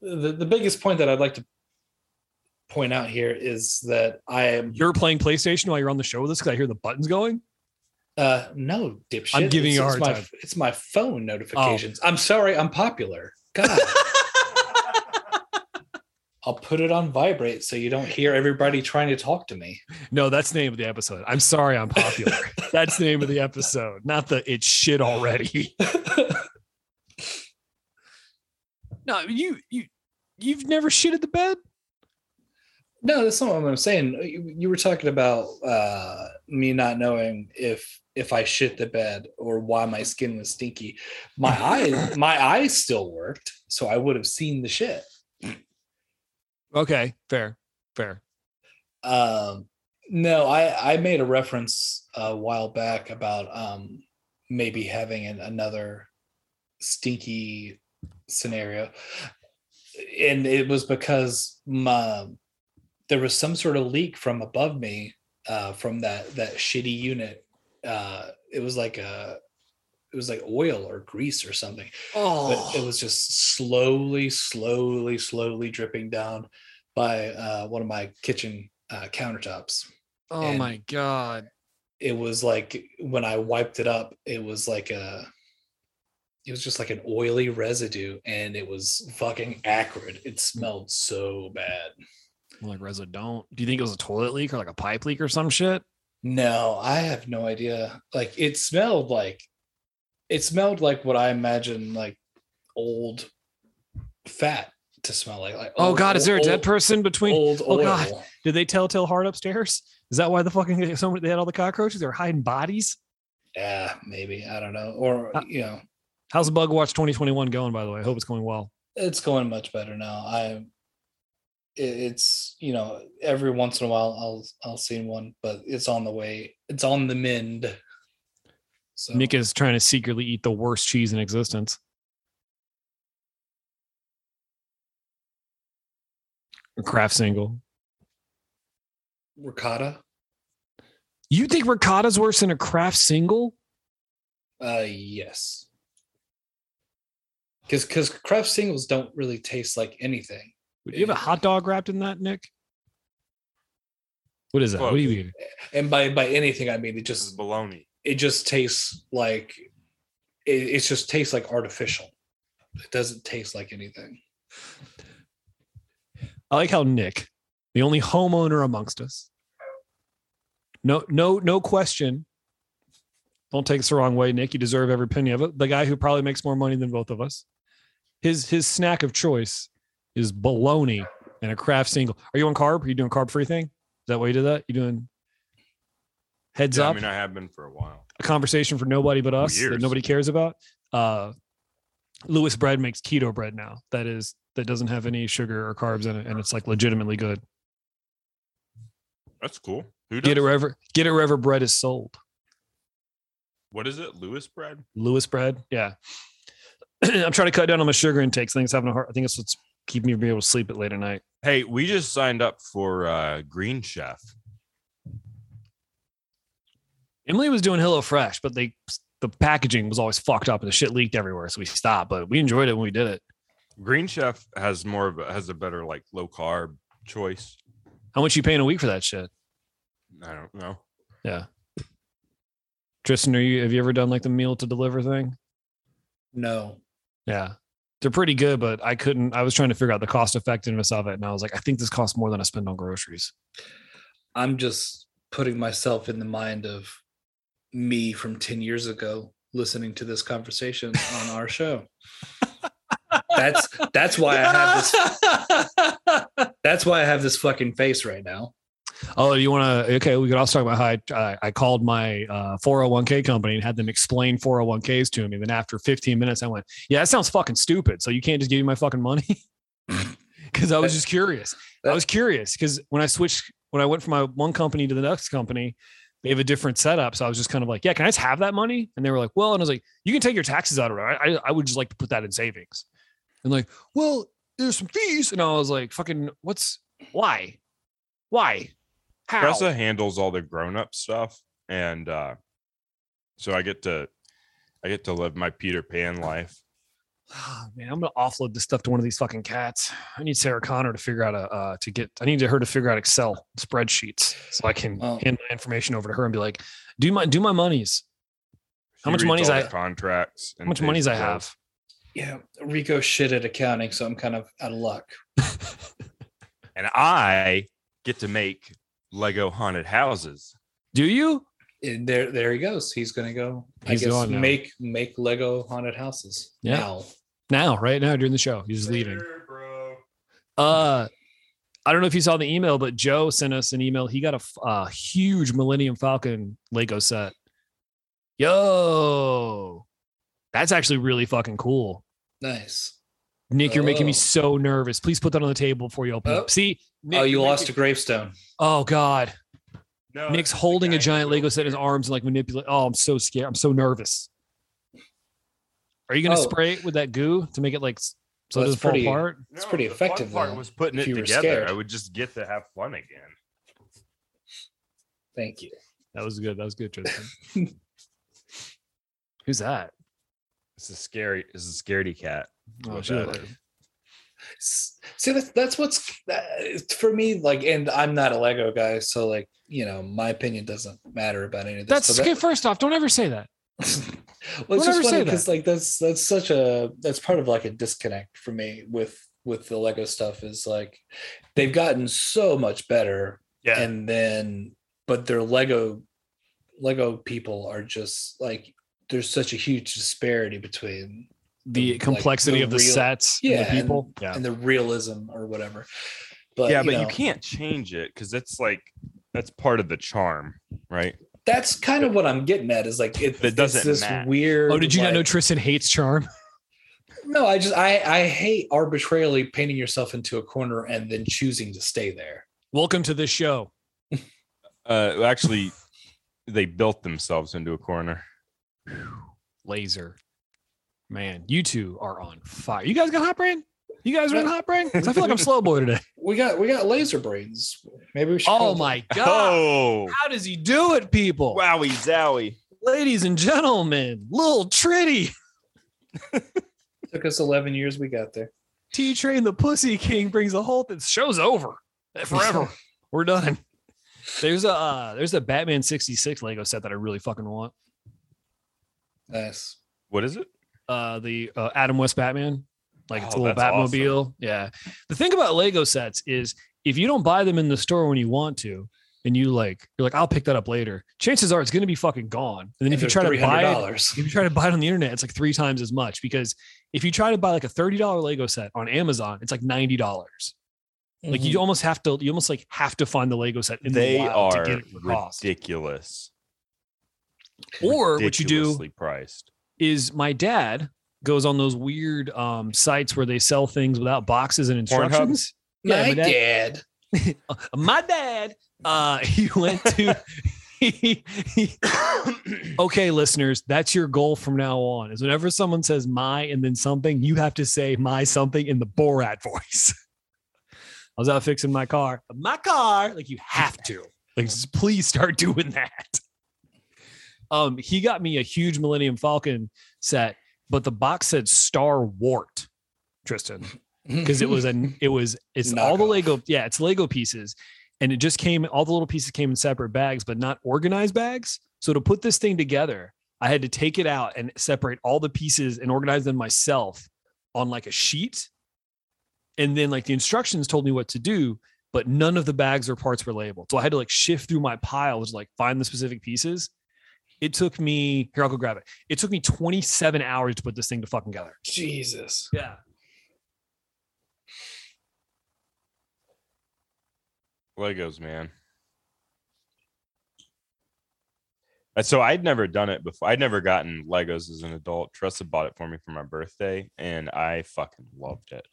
the, the biggest point that i'd like to point out here is that i am You're playing PlayStation while you're on the show with us because I hear the buttons going. Uh, no, dipshit. I'm giving It's- you a it's hard my, time. It's my phone notifications. I'm sorry, I'm popular. God. I'll put it on vibrate so you don't hear everybody trying to talk to me. No, that's the name of the episode. I'm sorry, I'm popular. that's the name of the episode, not the it's shit already. No, you you you've never shitted the bed. no, that's not what I'm saying. You, you were talking about uh, me not knowing if if I shit the bed or why my skin was stinky. My eyes, my eyes still worked, so I would have seen the shit. Okay, fair, fair. Um, no, I I made a reference a while back about um maybe having an, another stinky scenario. and it was because my there was some sort of leak from above me uh, from that that shitty unit. Uh, it was like a it was like oil or grease or something. But it was just slowly, slowly, slowly dripping down by uh, one of my kitchen uh, countertops. oh and- my god. It was like when I wiped it up, it was like a it was just like an oily residue and it was fucking acrid. It smelled so bad. Like don't. Do you think it was a toilet leak or like a pipe leak or some shit? No, I have no idea. Like it smelled like it smelled like what I imagine like old fat to smell like. Like Oh old- god, is there a old- dead person between? Old Oh, oil. God. Did they tell telltale Hard upstairs? Is that why the fucking somebody they had all the cockroaches? They were hiding bodies. Yeah, maybe I don't know. Or Uh, you know, How's Bug Watch 2021 going? By the way, I hope it's going well. it's going much better now. I it's you know every once in a while I'll I'll see one, but it's on the way. It's on the mend. So Nick is trying to secretly eat the worst cheese in existence. Kraft single. ricotta. You think ricotta's worse than a Kraft single? Uh, yes. Because because Kraft singles don't really taste like anything. Do you have a hot dog wrapped in that, Nick? What is that? What do you mean? And by by anything I mean it just is just baloney. It just tastes like it, it just tastes like artificial. It doesn't taste like anything. I like how Nick, the only homeowner amongst us, no, no, no question. Don't take this the wrong way, Nick. You deserve every penny of it. The guy who probably makes more money than both of us. His his snack of choice is bologna and a Kraft single. Are you on carb? Are you doing carb free thing? Is that why you did that? You doing heads Yeah, I mean, I have been for a while. a conversation for nobody but us that nobody cares about. Uh, Lewis Bread makes keto bread now. That is that doesn't have any sugar or carbs in it, and it's like legitimately good. That's cool. Who does? Get it wherever get it wherever bread is sold. What is it? Lewis bread? Lewis Bread, yeah. I'm trying to cut down on my sugar intakes. I think it's having a hard. I think it's what's keeping me from being able to sleep at late at night. Hey, we just signed up for uh, Green Chef. Emily was doing Hello Fresh, but they the packaging was always fucked up and the shit leaked everywhere, so we stopped. But we enjoyed it when we did it. Green Chef has more of a, has a better like low carb choice. How much you paying a week for that shit? I don't know. Yeah. Tristan, are you have you ever done like the meal to deliver thing? No. Yeah. They're pretty good, but I couldn't. I was trying to figure out the cost effectiveness of it. And I was like, I think this costs more than I spend on groceries. I'm just putting myself in the mind of me from 10 years ago listening to this conversation on our show. That's that's why I have this that's why I have this fucking face right now. Oh, you want to? Okay, we could also talk about how I, I, I called my uh, 401k company and had them explain 401ks to me. Then after 15 minutes, I went, "Yeah, that sounds fucking stupid. So you can't just give me my fucking money?" Because I was just curious. I was curious because when I switched, when I went from my one company to the next company, they have a different setup. So I was just kind of like, "Yeah, can I just have that money?" And they were like, "Well," and I was like, "You can take your taxes out of it. I, I would just like to put that in savings." And like, "Well, there's some fees," and I was like, "Fucking, what's why? Why?" How? Tressa handles all the grown up stuff, and uh, so I get to I get to live my Peter Pan life. Ah, man, I'm gonna offload this stuff to one of these fucking cats. I need Sarah Connor to figure out a uh, to get. I need her to figure out Excel spreadsheets so I can Well- hand my information over to her and be like, "Do my do my monies. How much reads money's I- contracts? How much pays money's I have?" Yeah, Rico shit at accounting, so I'm kind of out of luck. and I get to make Lego haunted houses. Do you? And there, there he goes. He's gonna go. He's I guess make make Lego haunted houses. Yeah. Now. Now, right now, during the show, he's just leaving. Bro. Uh, I don't know if you saw the email, but Joe sent us an email. He got a huge Millennium Falcon Lego set. Yo, that's actually really fucking cool. Nice. Nick, you're making me Oh. so nervous. Please put that on the table before you open it Oh. up. See, Nick, oh, you you're lost a gravestone. Oh God, No, Nick's holding a giant Lego set in his arms and like manipulate. Oh, I'm so scared. I'm so nervous. Are you gonna Oh. spray it with that goo to make it like so Well, it doesn't fall pretty- apart. It's pretty the fun effective, part though, was putting it together. scared. I would just get to have fun again. Thank you. That was good. That was good, Tristan. Who's that? It's a scary. It's a scaredy cat. Oh, What that is. See, that's that's what's that, for me. Like, and I'm not a Lego guy, so like, you know, my opinion doesn't matter about any of this. That's but that- okay. First off, don't ever say that. well, it's Don't just funny because like that's that's such a that's part of like a disconnect for me with with the Lego stuff is like they've gotten so much better, Yeah. and then but their Lego Lego people are just like there's such a huge disparity between The like, complexity the of the real- sets, and yeah the people. Yeah. and the realism or whatever. But yeah, you but you can't change it because it's like that's part of the charm, right? That's kind of what I'm getting at is like it, That it's doesn't this match. weird. Oh, did you not know Tristan hates charm? No, I just I I hate arbitrarily painting yourself into a corner and then choosing to stay there. Welcome to this show. Uh, actually, they built themselves into a corner. Laser. Man, you two are on fire. You guys got hot brain? You guys are in hot brain? 'Cause I feel like I'm slow boy today. We got we got laser brains. Maybe we should. Oh call my god. Oh, How does he do it, people? wowie zowie! Ladies and gentlemen, little Tritty. Took us eleven years. We got there. T Train the Pussy King brings the whole thing. Show's over. Forever. We're done. There's a uh, there's a Batman 66 Lego set that I really fucking want. Nice. What is it? uh the uh, Adam West Batman. Like it's a Oh, little that's awesome. Batmobile. Yeah. The thing about Lego sets is if you don't buy them in the store when you want to, and you like you're like, I'll pick that up later. Chances are it's gonna be fucking gone. And then if you try to buy it, if you try to buy it on the internet, it's like three times as much because if you try to buy like a $30 Lego set on Amazon, it's like $90. Like Mm-hmm. you almost have to you almost like have to find the Lego set in they the wild are to get it for cost. ridiculous. Or what you do priced. is my dad goes on those weird um, sites where they sell things without boxes and instructions. Yeah, my my dad. My dad, uh, he went to. he- he- okay, listeners, that's your goal from now on. Is whenever someone says "my" and then something, you have to say "my" something in the Borat voice. I was out fixing my car. My car, like you have to. Like, just please start doing that. Um, he got me a huge Millennium Falcon set, but the box said Star Wart, Tristan because it was an it was it's all the Knockoff. Lego yeah it's Lego pieces and it just came all the little pieces came in separate bags but not organized bags. So to put this thing together I had to take it out and separate all the pieces and organize them myself on like a sheet. And then like the instructions told me what to do but none of the bags or parts were labeled. So I had to like shift through my pile to like find the specific pieces it took me here I'll go grab it it took me 27 hours to put this thing to fucking together Jesus. yeah Legos, man. Uh, So I'd never done it before. I'd never gotten Legos as an adult. Trusted bought it for me for my birthday, and I fucking loved it.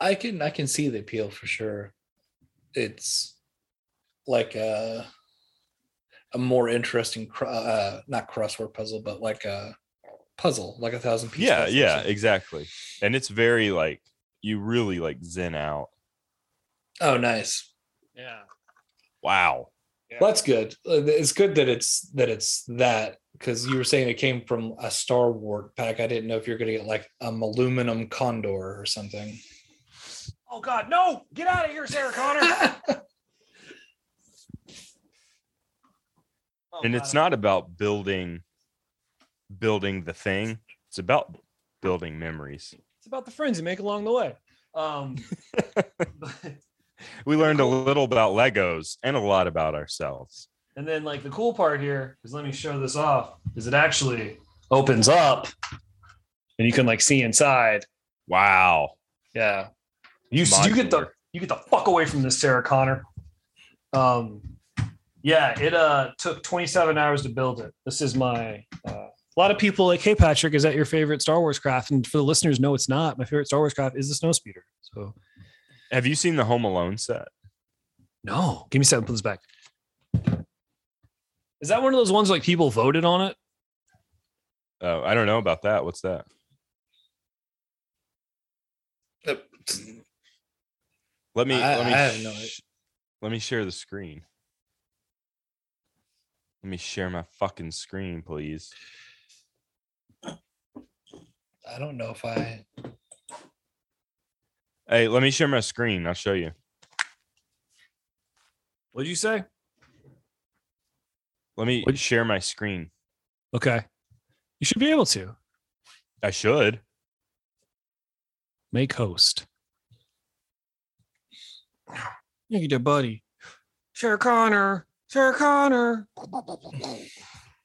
I can I can see the appeal for sure. It's like a a more interesting cr- uh not crossword puzzle but like a puzzle like a thousand piece yeah, puzzle yeah, exactly. And it's very like you really like zen out. oh nice yeah Wow. well, that's good Uh, it's good that it's that it's that because you were saying it came from a star wart pack i didn't know if you're gonna get like um aluminum condor or something Oh God, no! Get out of here, Sarah Connor. Oh, and it's not about building building the thing. It's about building memories. It's about the friends you make along the way. Um, We learned a little about Legos and a lot about ourselves. and then like the cool part here is let me show this off. Is it actually opens up, and you can like see inside. Wow. Yeah, you you get the you get the fuck away from this, Sarah Connor. Um, yeah, it uh took 27 hours to build it. This is my. Uh, a lot of people like, hey Patrick, is that your favorite Star Wars craft? And for the listeners, no, it's not. My favorite Star Wars craft is the Snowspeeder. So Have you seen the Home Alone set? no, give me seven. second. Put this back. Is that one of those ones like people voted on it? Oh, I don't know about that. What's that? Let me I- let me I have no sh- let me share the screen. Let me share my fucking screen, please. I don't know if I. Hey, let me share my screen. I'll show you. What'd you say? Let me What- share my screen. Okay. You should be able to I should. make host. Look at your buddy. Share Connor. Sarah Connor.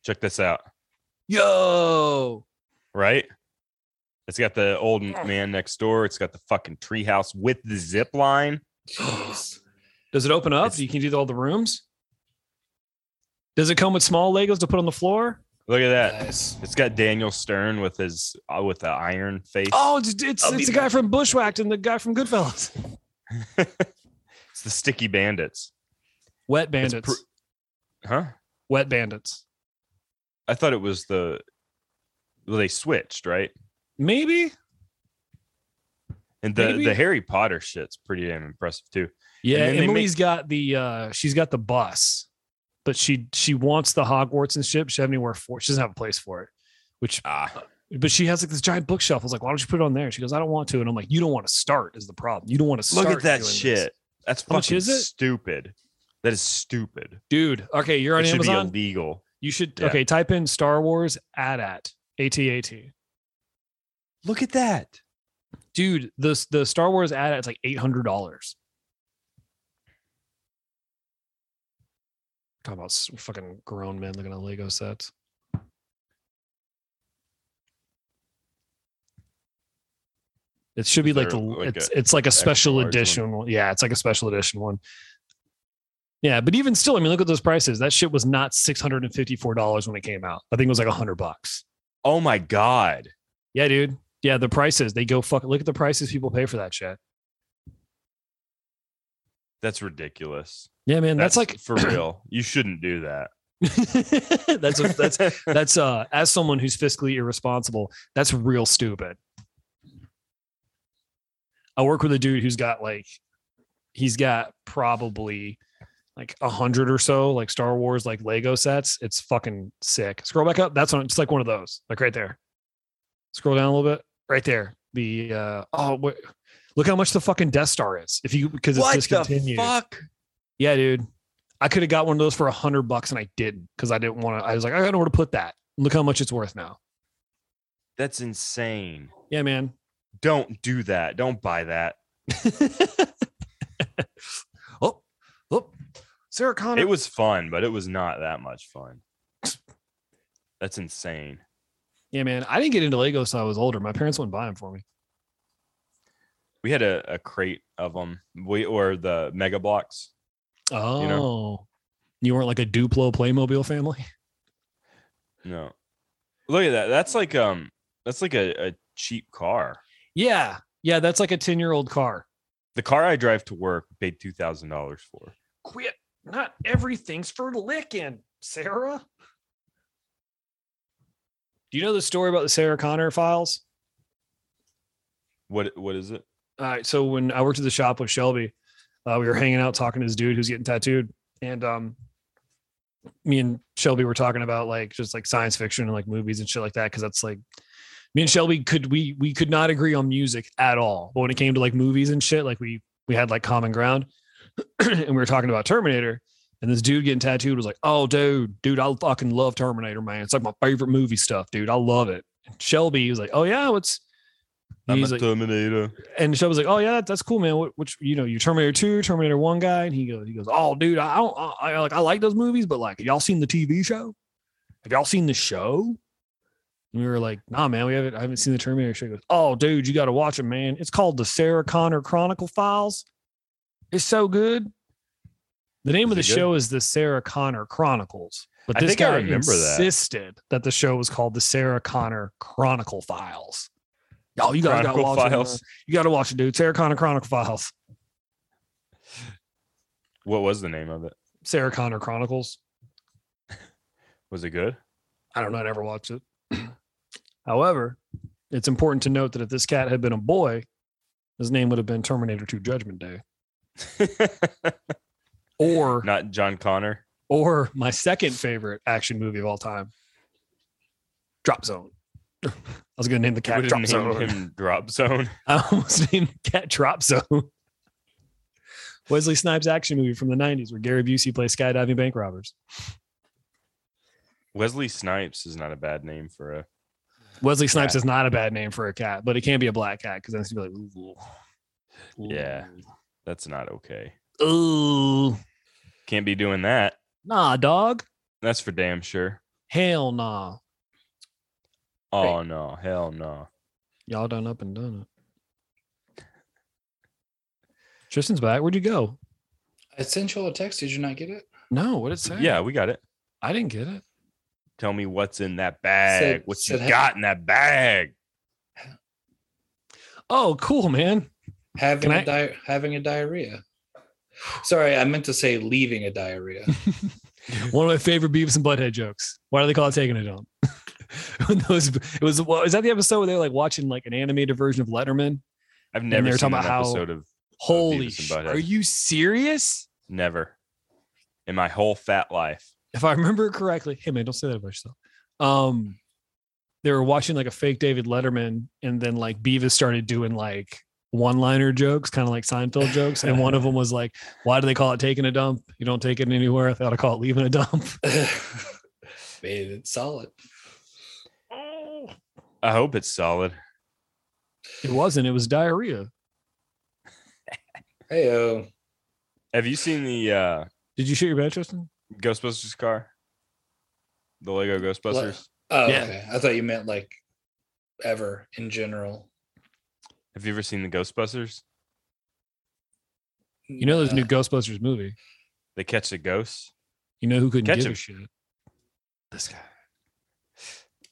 Check this out. Yo. Right? It's got the old man next door. It's got the fucking treehouse with the zip line. Does it open up? It's- you can do all the rooms? Does it come with small Legos to put on the floor? Look at that. Nice. It's got Daniel Stern with his uh, with the iron face. Oh, it's it's, I'll it's the guy from Bushwhacked and the guy from Goodfellas. it's the sticky bandits. Wet It's bandits. pr- Huh? Wet bandits. I thought it was the well, they switched, right? Maybe. And the Maybe. the Harry Potter shit's pretty damn impressive too. Yeah, they make- Emily's got the uh she's got the bus, but she she wants the Hogwarts and shit. She doesn't have anywhere for it. She doesn't have a place for it. Which Ah, but she has like this giant bookshelf. I was like, why don't you put it on there? She goes, I don't want to. And I'm like, you don't want to start is the problem. You don't want to start. look at that doing this." shit. That's How fucking is it? stupid. That is stupid. Dude. Okay, you're on it should Amazon. be illegal. you should Yeah. okay, type in Star Wars AT-AT. AT-AT. Look at that. Dude, the the Star Wars AT-AT is like eight hundred dollars. Talk about fucking grown men looking at Lego sets. It should be like the like it's a it's like a special edition one. Yeah, it's like a special edition one. Yeah, but even still, I mean, look at those prices. That shit was not six hundred and fifty four dollars when it came out. I think it was like a hundred bucks. Oh my god. Yeah, dude. Yeah, the prices they go fuck. Look at the prices people pay for that shit. That's ridiculous. Yeah, man, that's, like for real. You shouldn't do that. that's a, that's that's uh as someone who's fiscally irresponsible, that's real stupid. I work with a dude who's got like he's got probably like a hundred or so like Star Wars like Lego sets. It's fucking sick. Scroll back up. That's one. It's like one of those. Like right there. Scroll down a little bit. Right there. The uh oh what look how much the fucking Death Star is. If you because it's what the discontinued. fuck? Yeah, dude. I could have got one of those for a hundred bucks and I didn't because I didn't want to. I was like, I got nowhere to put that. Look how much it's worth now. That's insane. Yeah, man. Don't do that. Don't buy that. oh, oh, Sarah Connor. It was fun, but it was not that much fun. That's insane. yeah, man. I didn't get into Lego until I was older. My parents wouldn't buy them for me. We had a, a crate of them. We or the Mega Bloks. Oh, you, know? weren't like a Duplo Playmobil family. No. Look at that. That's like um that's like a, a cheap car. Yeah, yeah. That's like a ten year old car. The car I drive to work paid two thousand dollars for. Quit. Not everything's for licking, Sarah. Do you know the story about the Sarah Connor files? What what is it? All right. So when I worked at the shop with Shelby, uh, we were hanging out talking to this dude who's getting tattooed, and um, me and Shelby were talking about like just like science fiction and like movies and shit like that because that's like me and Shelby could we we could not agree on music at all, but when it came to like movies and shit, like we we had like common ground, and we were talking about Terminator. And this dude getting tattooed was like, "Oh, dude, dude, I fucking love Terminator, man. It's like my favorite movie stuff, dude. I love it." And Shelby was like, "Oh yeah, what's?" I'm a like, Terminator. and Shelby was like, "Oh yeah, that, that's cool, man. What, which you know, you Terminator Two, Terminator One guy?" And he goes, "He goes, oh, dude, I don't, I, I like, I like those movies, but like, y'all seen the TV show? Have y'all seen the show?" And we were like, "Nah, man, we haven't, I haven't seen the Terminator show." He goes, "Oh, dude, you got to watch it, man. It's called the Sarah Connor Chronicle Files. It's so good." The name of the Is it good? show is the Sarah Connor Chronicles, but I this think I guy remember that. insisted that the show was called the Sarah Connor Chronicle Files. Y'all, you guys got to Chronicle watch it. man. You got to watch it, dude. Sarah Connor Chronicle Files. What was the name of it? Sarah Connor Chronicles. Was it good? I don't know. I never watched it. However, it's important to note that if this cat had been a boy, his name would have been Terminator 2 Judgment Day. Or Not John Connor. or my second favorite action movie of all time, Drop Zone. I was gonna name the cat Drop Zone. him Drop Zone. I almost named the cat Drop Zone. Wesley Snipes action movie from the 90s where Gary Busey plays skydiving bank robbers. Wesley Snipes is not a bad name for a. Wesley Snipes Cat. is not a bad name for a cat, but it can't be a black cat because then it's gonna be like, ooh. Yeah. That's not okay. Ooh. Can't be doing that. Nah, dog. That's for damn sure. Hell nah. Oh no, hell no. Y'all done up and done it. Tristan's back. Where'd you go? I sent you all a text. Did you not get it? No, what it say? Yeah, we got it. I didn't get it. Tell me what's in that bag. Said- what said you ha- got in that bag? Oh, cool, man. Having Can a I- di- having a diarrhea. Sorry, I meant to say leaving a diarrhea. One of my favorite Beavis and Butthead jokes. Why do they call it taking a dump? when those, it was what, is that the episode where they're like watching like an animated version of Letterman? I've they never were seen talking an about how- episode of Holy, Beavis and sh- are you serious? never in my whole fat life. If I remember correctly, hey man, don't say that about yourself. Um, they were watching like a fake David Letterman, and then like Beavis started doing like one-liner jokes, kind of like Seinfeld jokes, and one of them was like, "Why do they call it taking a dump? You don't take it anywhere. They ought to call it leaving a dump." Made it solid. I hope it's solid. It wasn't. It was diarrhea. Hey oh. Have you seen the uh, Did you shoot your bed, Tristan? Ghostbusters car? The Lego Ghostbusters. Oh, Yeah. okay. I thought you meant like ever in general. Have you ever seen the Ghostbusters? You know, there's a new Ghostbusters movie. They catch the ghosts. You know who couldn't Catch give him. a shit? This guy.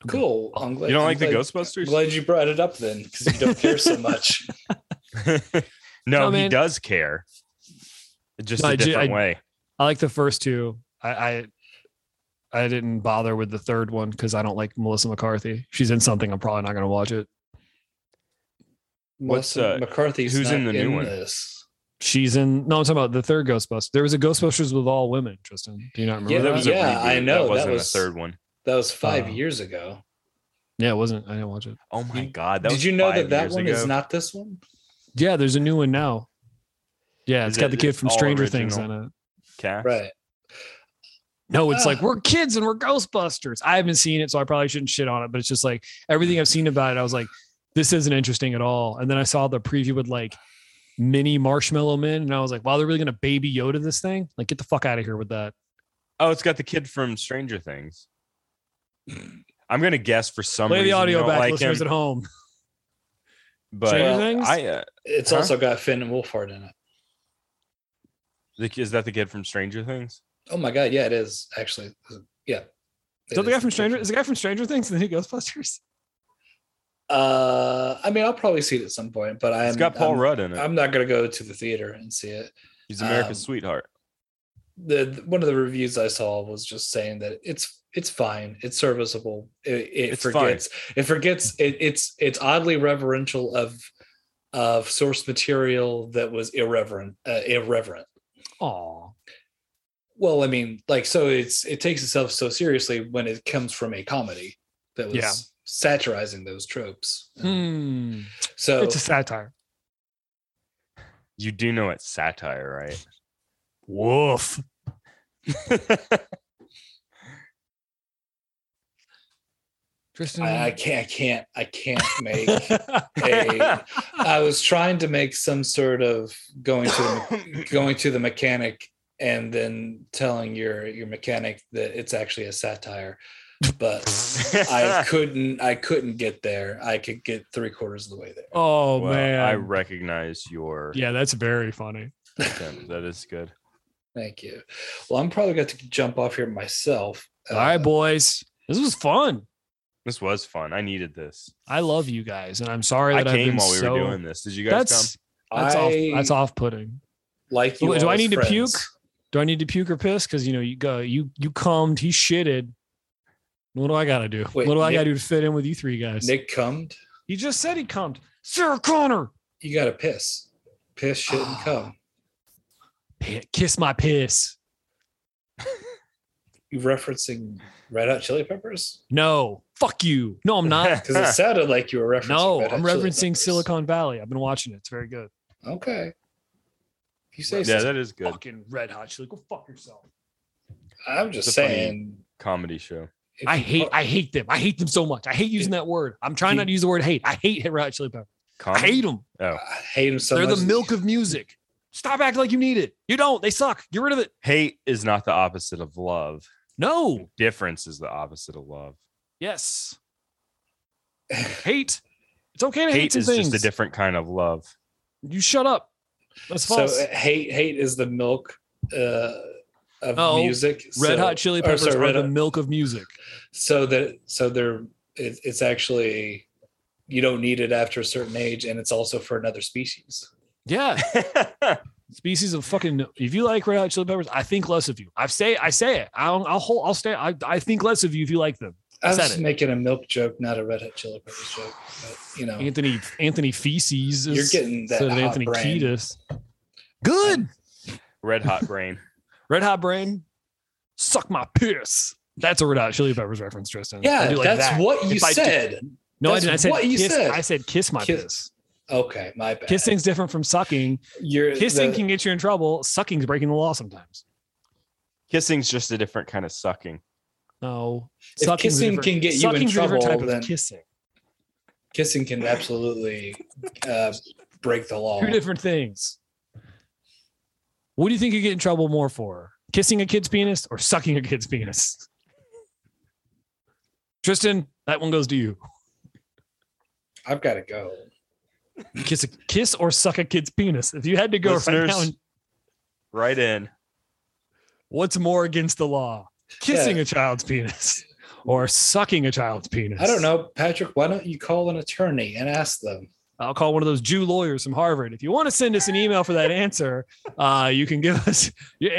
Cool. Oh, I'm glad You don't I'm like the glad- Ghostbusters? I'm glad you brought it up then, because you don't care so much. no, No, he man. does care. Just No, a I ju- different I- way. I like the first two. I I, I didn't bother with the third one because I don't like Melissa McCarthy. She's in something. I'm probably not going to watch it. What's, Melissa uh, McCarthy's who's in not the new one? This. She's in. No, I'm talking about the third Ghostbusters. There was a Ghostbusters with all women. Tristan, do you not remember Yeah, that? that was yeah, I know, That that wasn't was- the third one. That was five Oh. years ago. yeah, it wasn't. I didn't watch it. Oh my god! That Did was you know that five that years one ago. is not this one? Yeah, there's a new one now. Yeah, Is it's got it- the kid from all Stranger Things in it. cast? Right. No, it's like Ah. we're kids and we're Ghostbusters. I haven't seen it, so I probably shouldn't shit on it. But it's just like everything I've seen about it, I was like, this isn't interesting at all. And then I saw the preview with like mini marshmallow men, and I was like, wow, they're really gonna baby Yoda this thing? Like, get the fuck out of here with that. Oh, it's got the kid from Stranger Things. I'm gonna guess for some Play the reason you audio don't back, like listeners him, at home. but Stranger Well, I uh, It's Huh? also got Finn and Wolfhard in it. the, is that the kid from Stranger Things? Oh my god, yeah, it is actually. Yeah. Is that the guy from Stranger? Is the guy from Stranger Things the new Ghostbusters? Uh, I mean, I'll probably see it at some point, but I'm. It's got Paul I'm, Rudd in it. I'm not gonna go to the theater and see it. He's America's um, sweetheart. the the- one of the reviews I saw was just saying that it's it's fine, it's serviceable. It, it It's fine. forgets it forgets it, it's it's oddly reverential of of source material that was irreverent uh, irreverent. Oh, Well, I mean, like so it's it takes itself so seriously when it comes from a comedy that was Yeah. Satirizing those tropes. hmm. So it's a satire. You do know it's satire, right? Woof. Tristan, I, I can't I can't I can't make a I was trying to make some sort of going to the going to the mechanic and then telling your your mechanic that it's actually a satire but i couldn't i couldn't get there i could get three quarters of the way there oh Well, man, I recognize your yeah, that's very funny. attempt. That is good. thank you well i'm probably going to jump off here myself All right, Uh, boys, this was fun. This was fun. I needed this. I love you guys, and I'm sorry I that have came been while we so, were doing this. Did you guys That's come? that's off. That's off-putting. like you Do- do I as need to puke? Do I need to puke or piss? Because you know you go, you you cummed, he shitted. What do I got to do? Wait, what do I got to do to fit in with you three guys? nick cummed he just said he cummed. Sarah Connor. You gotta piss. Piss, shit, and ah. come. Kiss my piss. You referencing Red Hot Chili Peppers? No, fuck you. No, I'm not. Because it sounded like you were referencing. no, Red I'm Chili referencing Peppers. Silicon Valley. I've been watching it. It's very good. Okay. If you say yeah, so. that is good. Fucking red hot chili. Go fuck yourself. I'm just It's a funny- saying. Comedy show. If I hate. put- I hate them. I hate them so much. I hate using that word. I'm trying not to use the word hate. I hate red hot chili pepper. I hate them. Oh, I hate them so They're much. the milk of music. Stop acting like you need it. You don't. They suck. Get rid of it. hate is not the opposite of love. No. Difference is the opposite of love. Yes. Hate. It's okay to hate, Hate some is things. just a different kind of love. you shut up. That's so false. uh, hate hate is the milk uh, of No, music. red so, hot chili peppers sorry, are Red the Hot- milk of music. so that so they're it, it's actually you don't need it after a certain age, and it's also for another species. Yeah. Species of fucking. If you like red hot chili peppers, I think less of you. I say. I say it. I'll. I'll hold. I'll stay. I. I think less of you if you like them. I was just it. making a milk joke, not a red hot chili peppers joke. But you know, Anthony. Anthony feces. You're getting that instead of hot Anthony brain. Kiedis. Good. Red hot brain. Red hot brain. Suck my piss. That's a red hot chili peppers reference, Tristan. I yeah, do like that's that. what you If I do- said. No, I didn't. I said what you kiss. said. I said kiss my Kiss- piss. Okay, my bad. Kissing's different from sucking. You're Kissing the- can get you in trouble. Sucking's breaking the law sometimes. Kissing's just a different kind of sucking. No. If sucking's kissing can get you in sucking's a different type trouble, of then- kissing. kissing can absolutely uh, break the law. Two different things. What do you think you get in trouble more for? Kissing a kid's penis or sucking a kid's penis? Tristan, that one goes to you. I've got to go. Kiss a kiss or suck a kid's penis. If you had to go right now, and- Right in. what's more against the law? Kissing Yeah. a child's penis or sucking a child's penis? I don't know, Patrick. Why don't you call an attorney and ask them? I'll call one of those Jew lawyers from Harvard. If you want to send us an email for that answer, uh, you can give us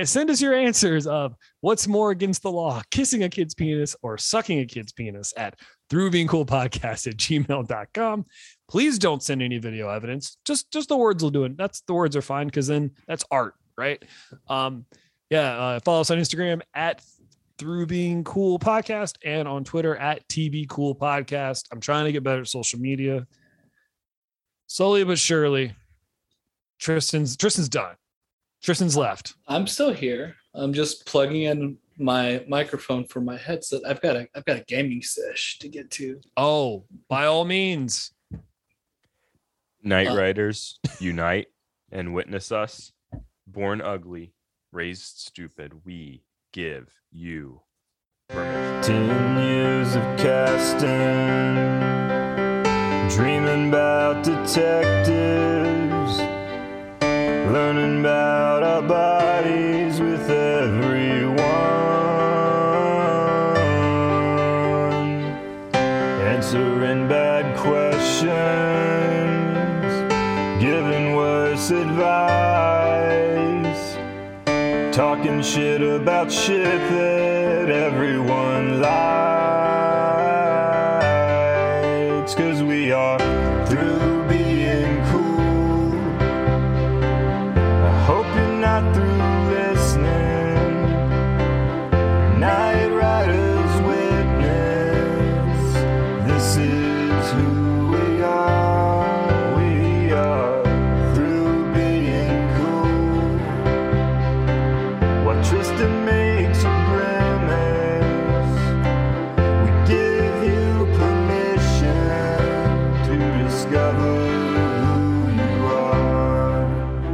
send us your answers of what's more against the law, kissing a kid's penis or sucking a kid's penis at through being cool podcast at gmail.com. Please don't send any video evidence. Just just the words will do it. That's the words are fine because then that's art, right? Um, yeah, uh, follow us on Instagram at through being cool podcast and on Twitter at TB cool podcast. I'm trying to get better at social media slowly but surely tristan's tristan's done tristan's left I'm still here. I'm just plugging in my microphone for my headset. I've got a I've got a gaming sesh to get to. oh by all means Night Uh, Riders unite and witness us. Born ugly, raised stupid. We give you permission. Ten years of casting, dreaming about detectives, learning about our bodies with everyone, answering bad questions, giving worse advice, talking shit about shit that everyone are.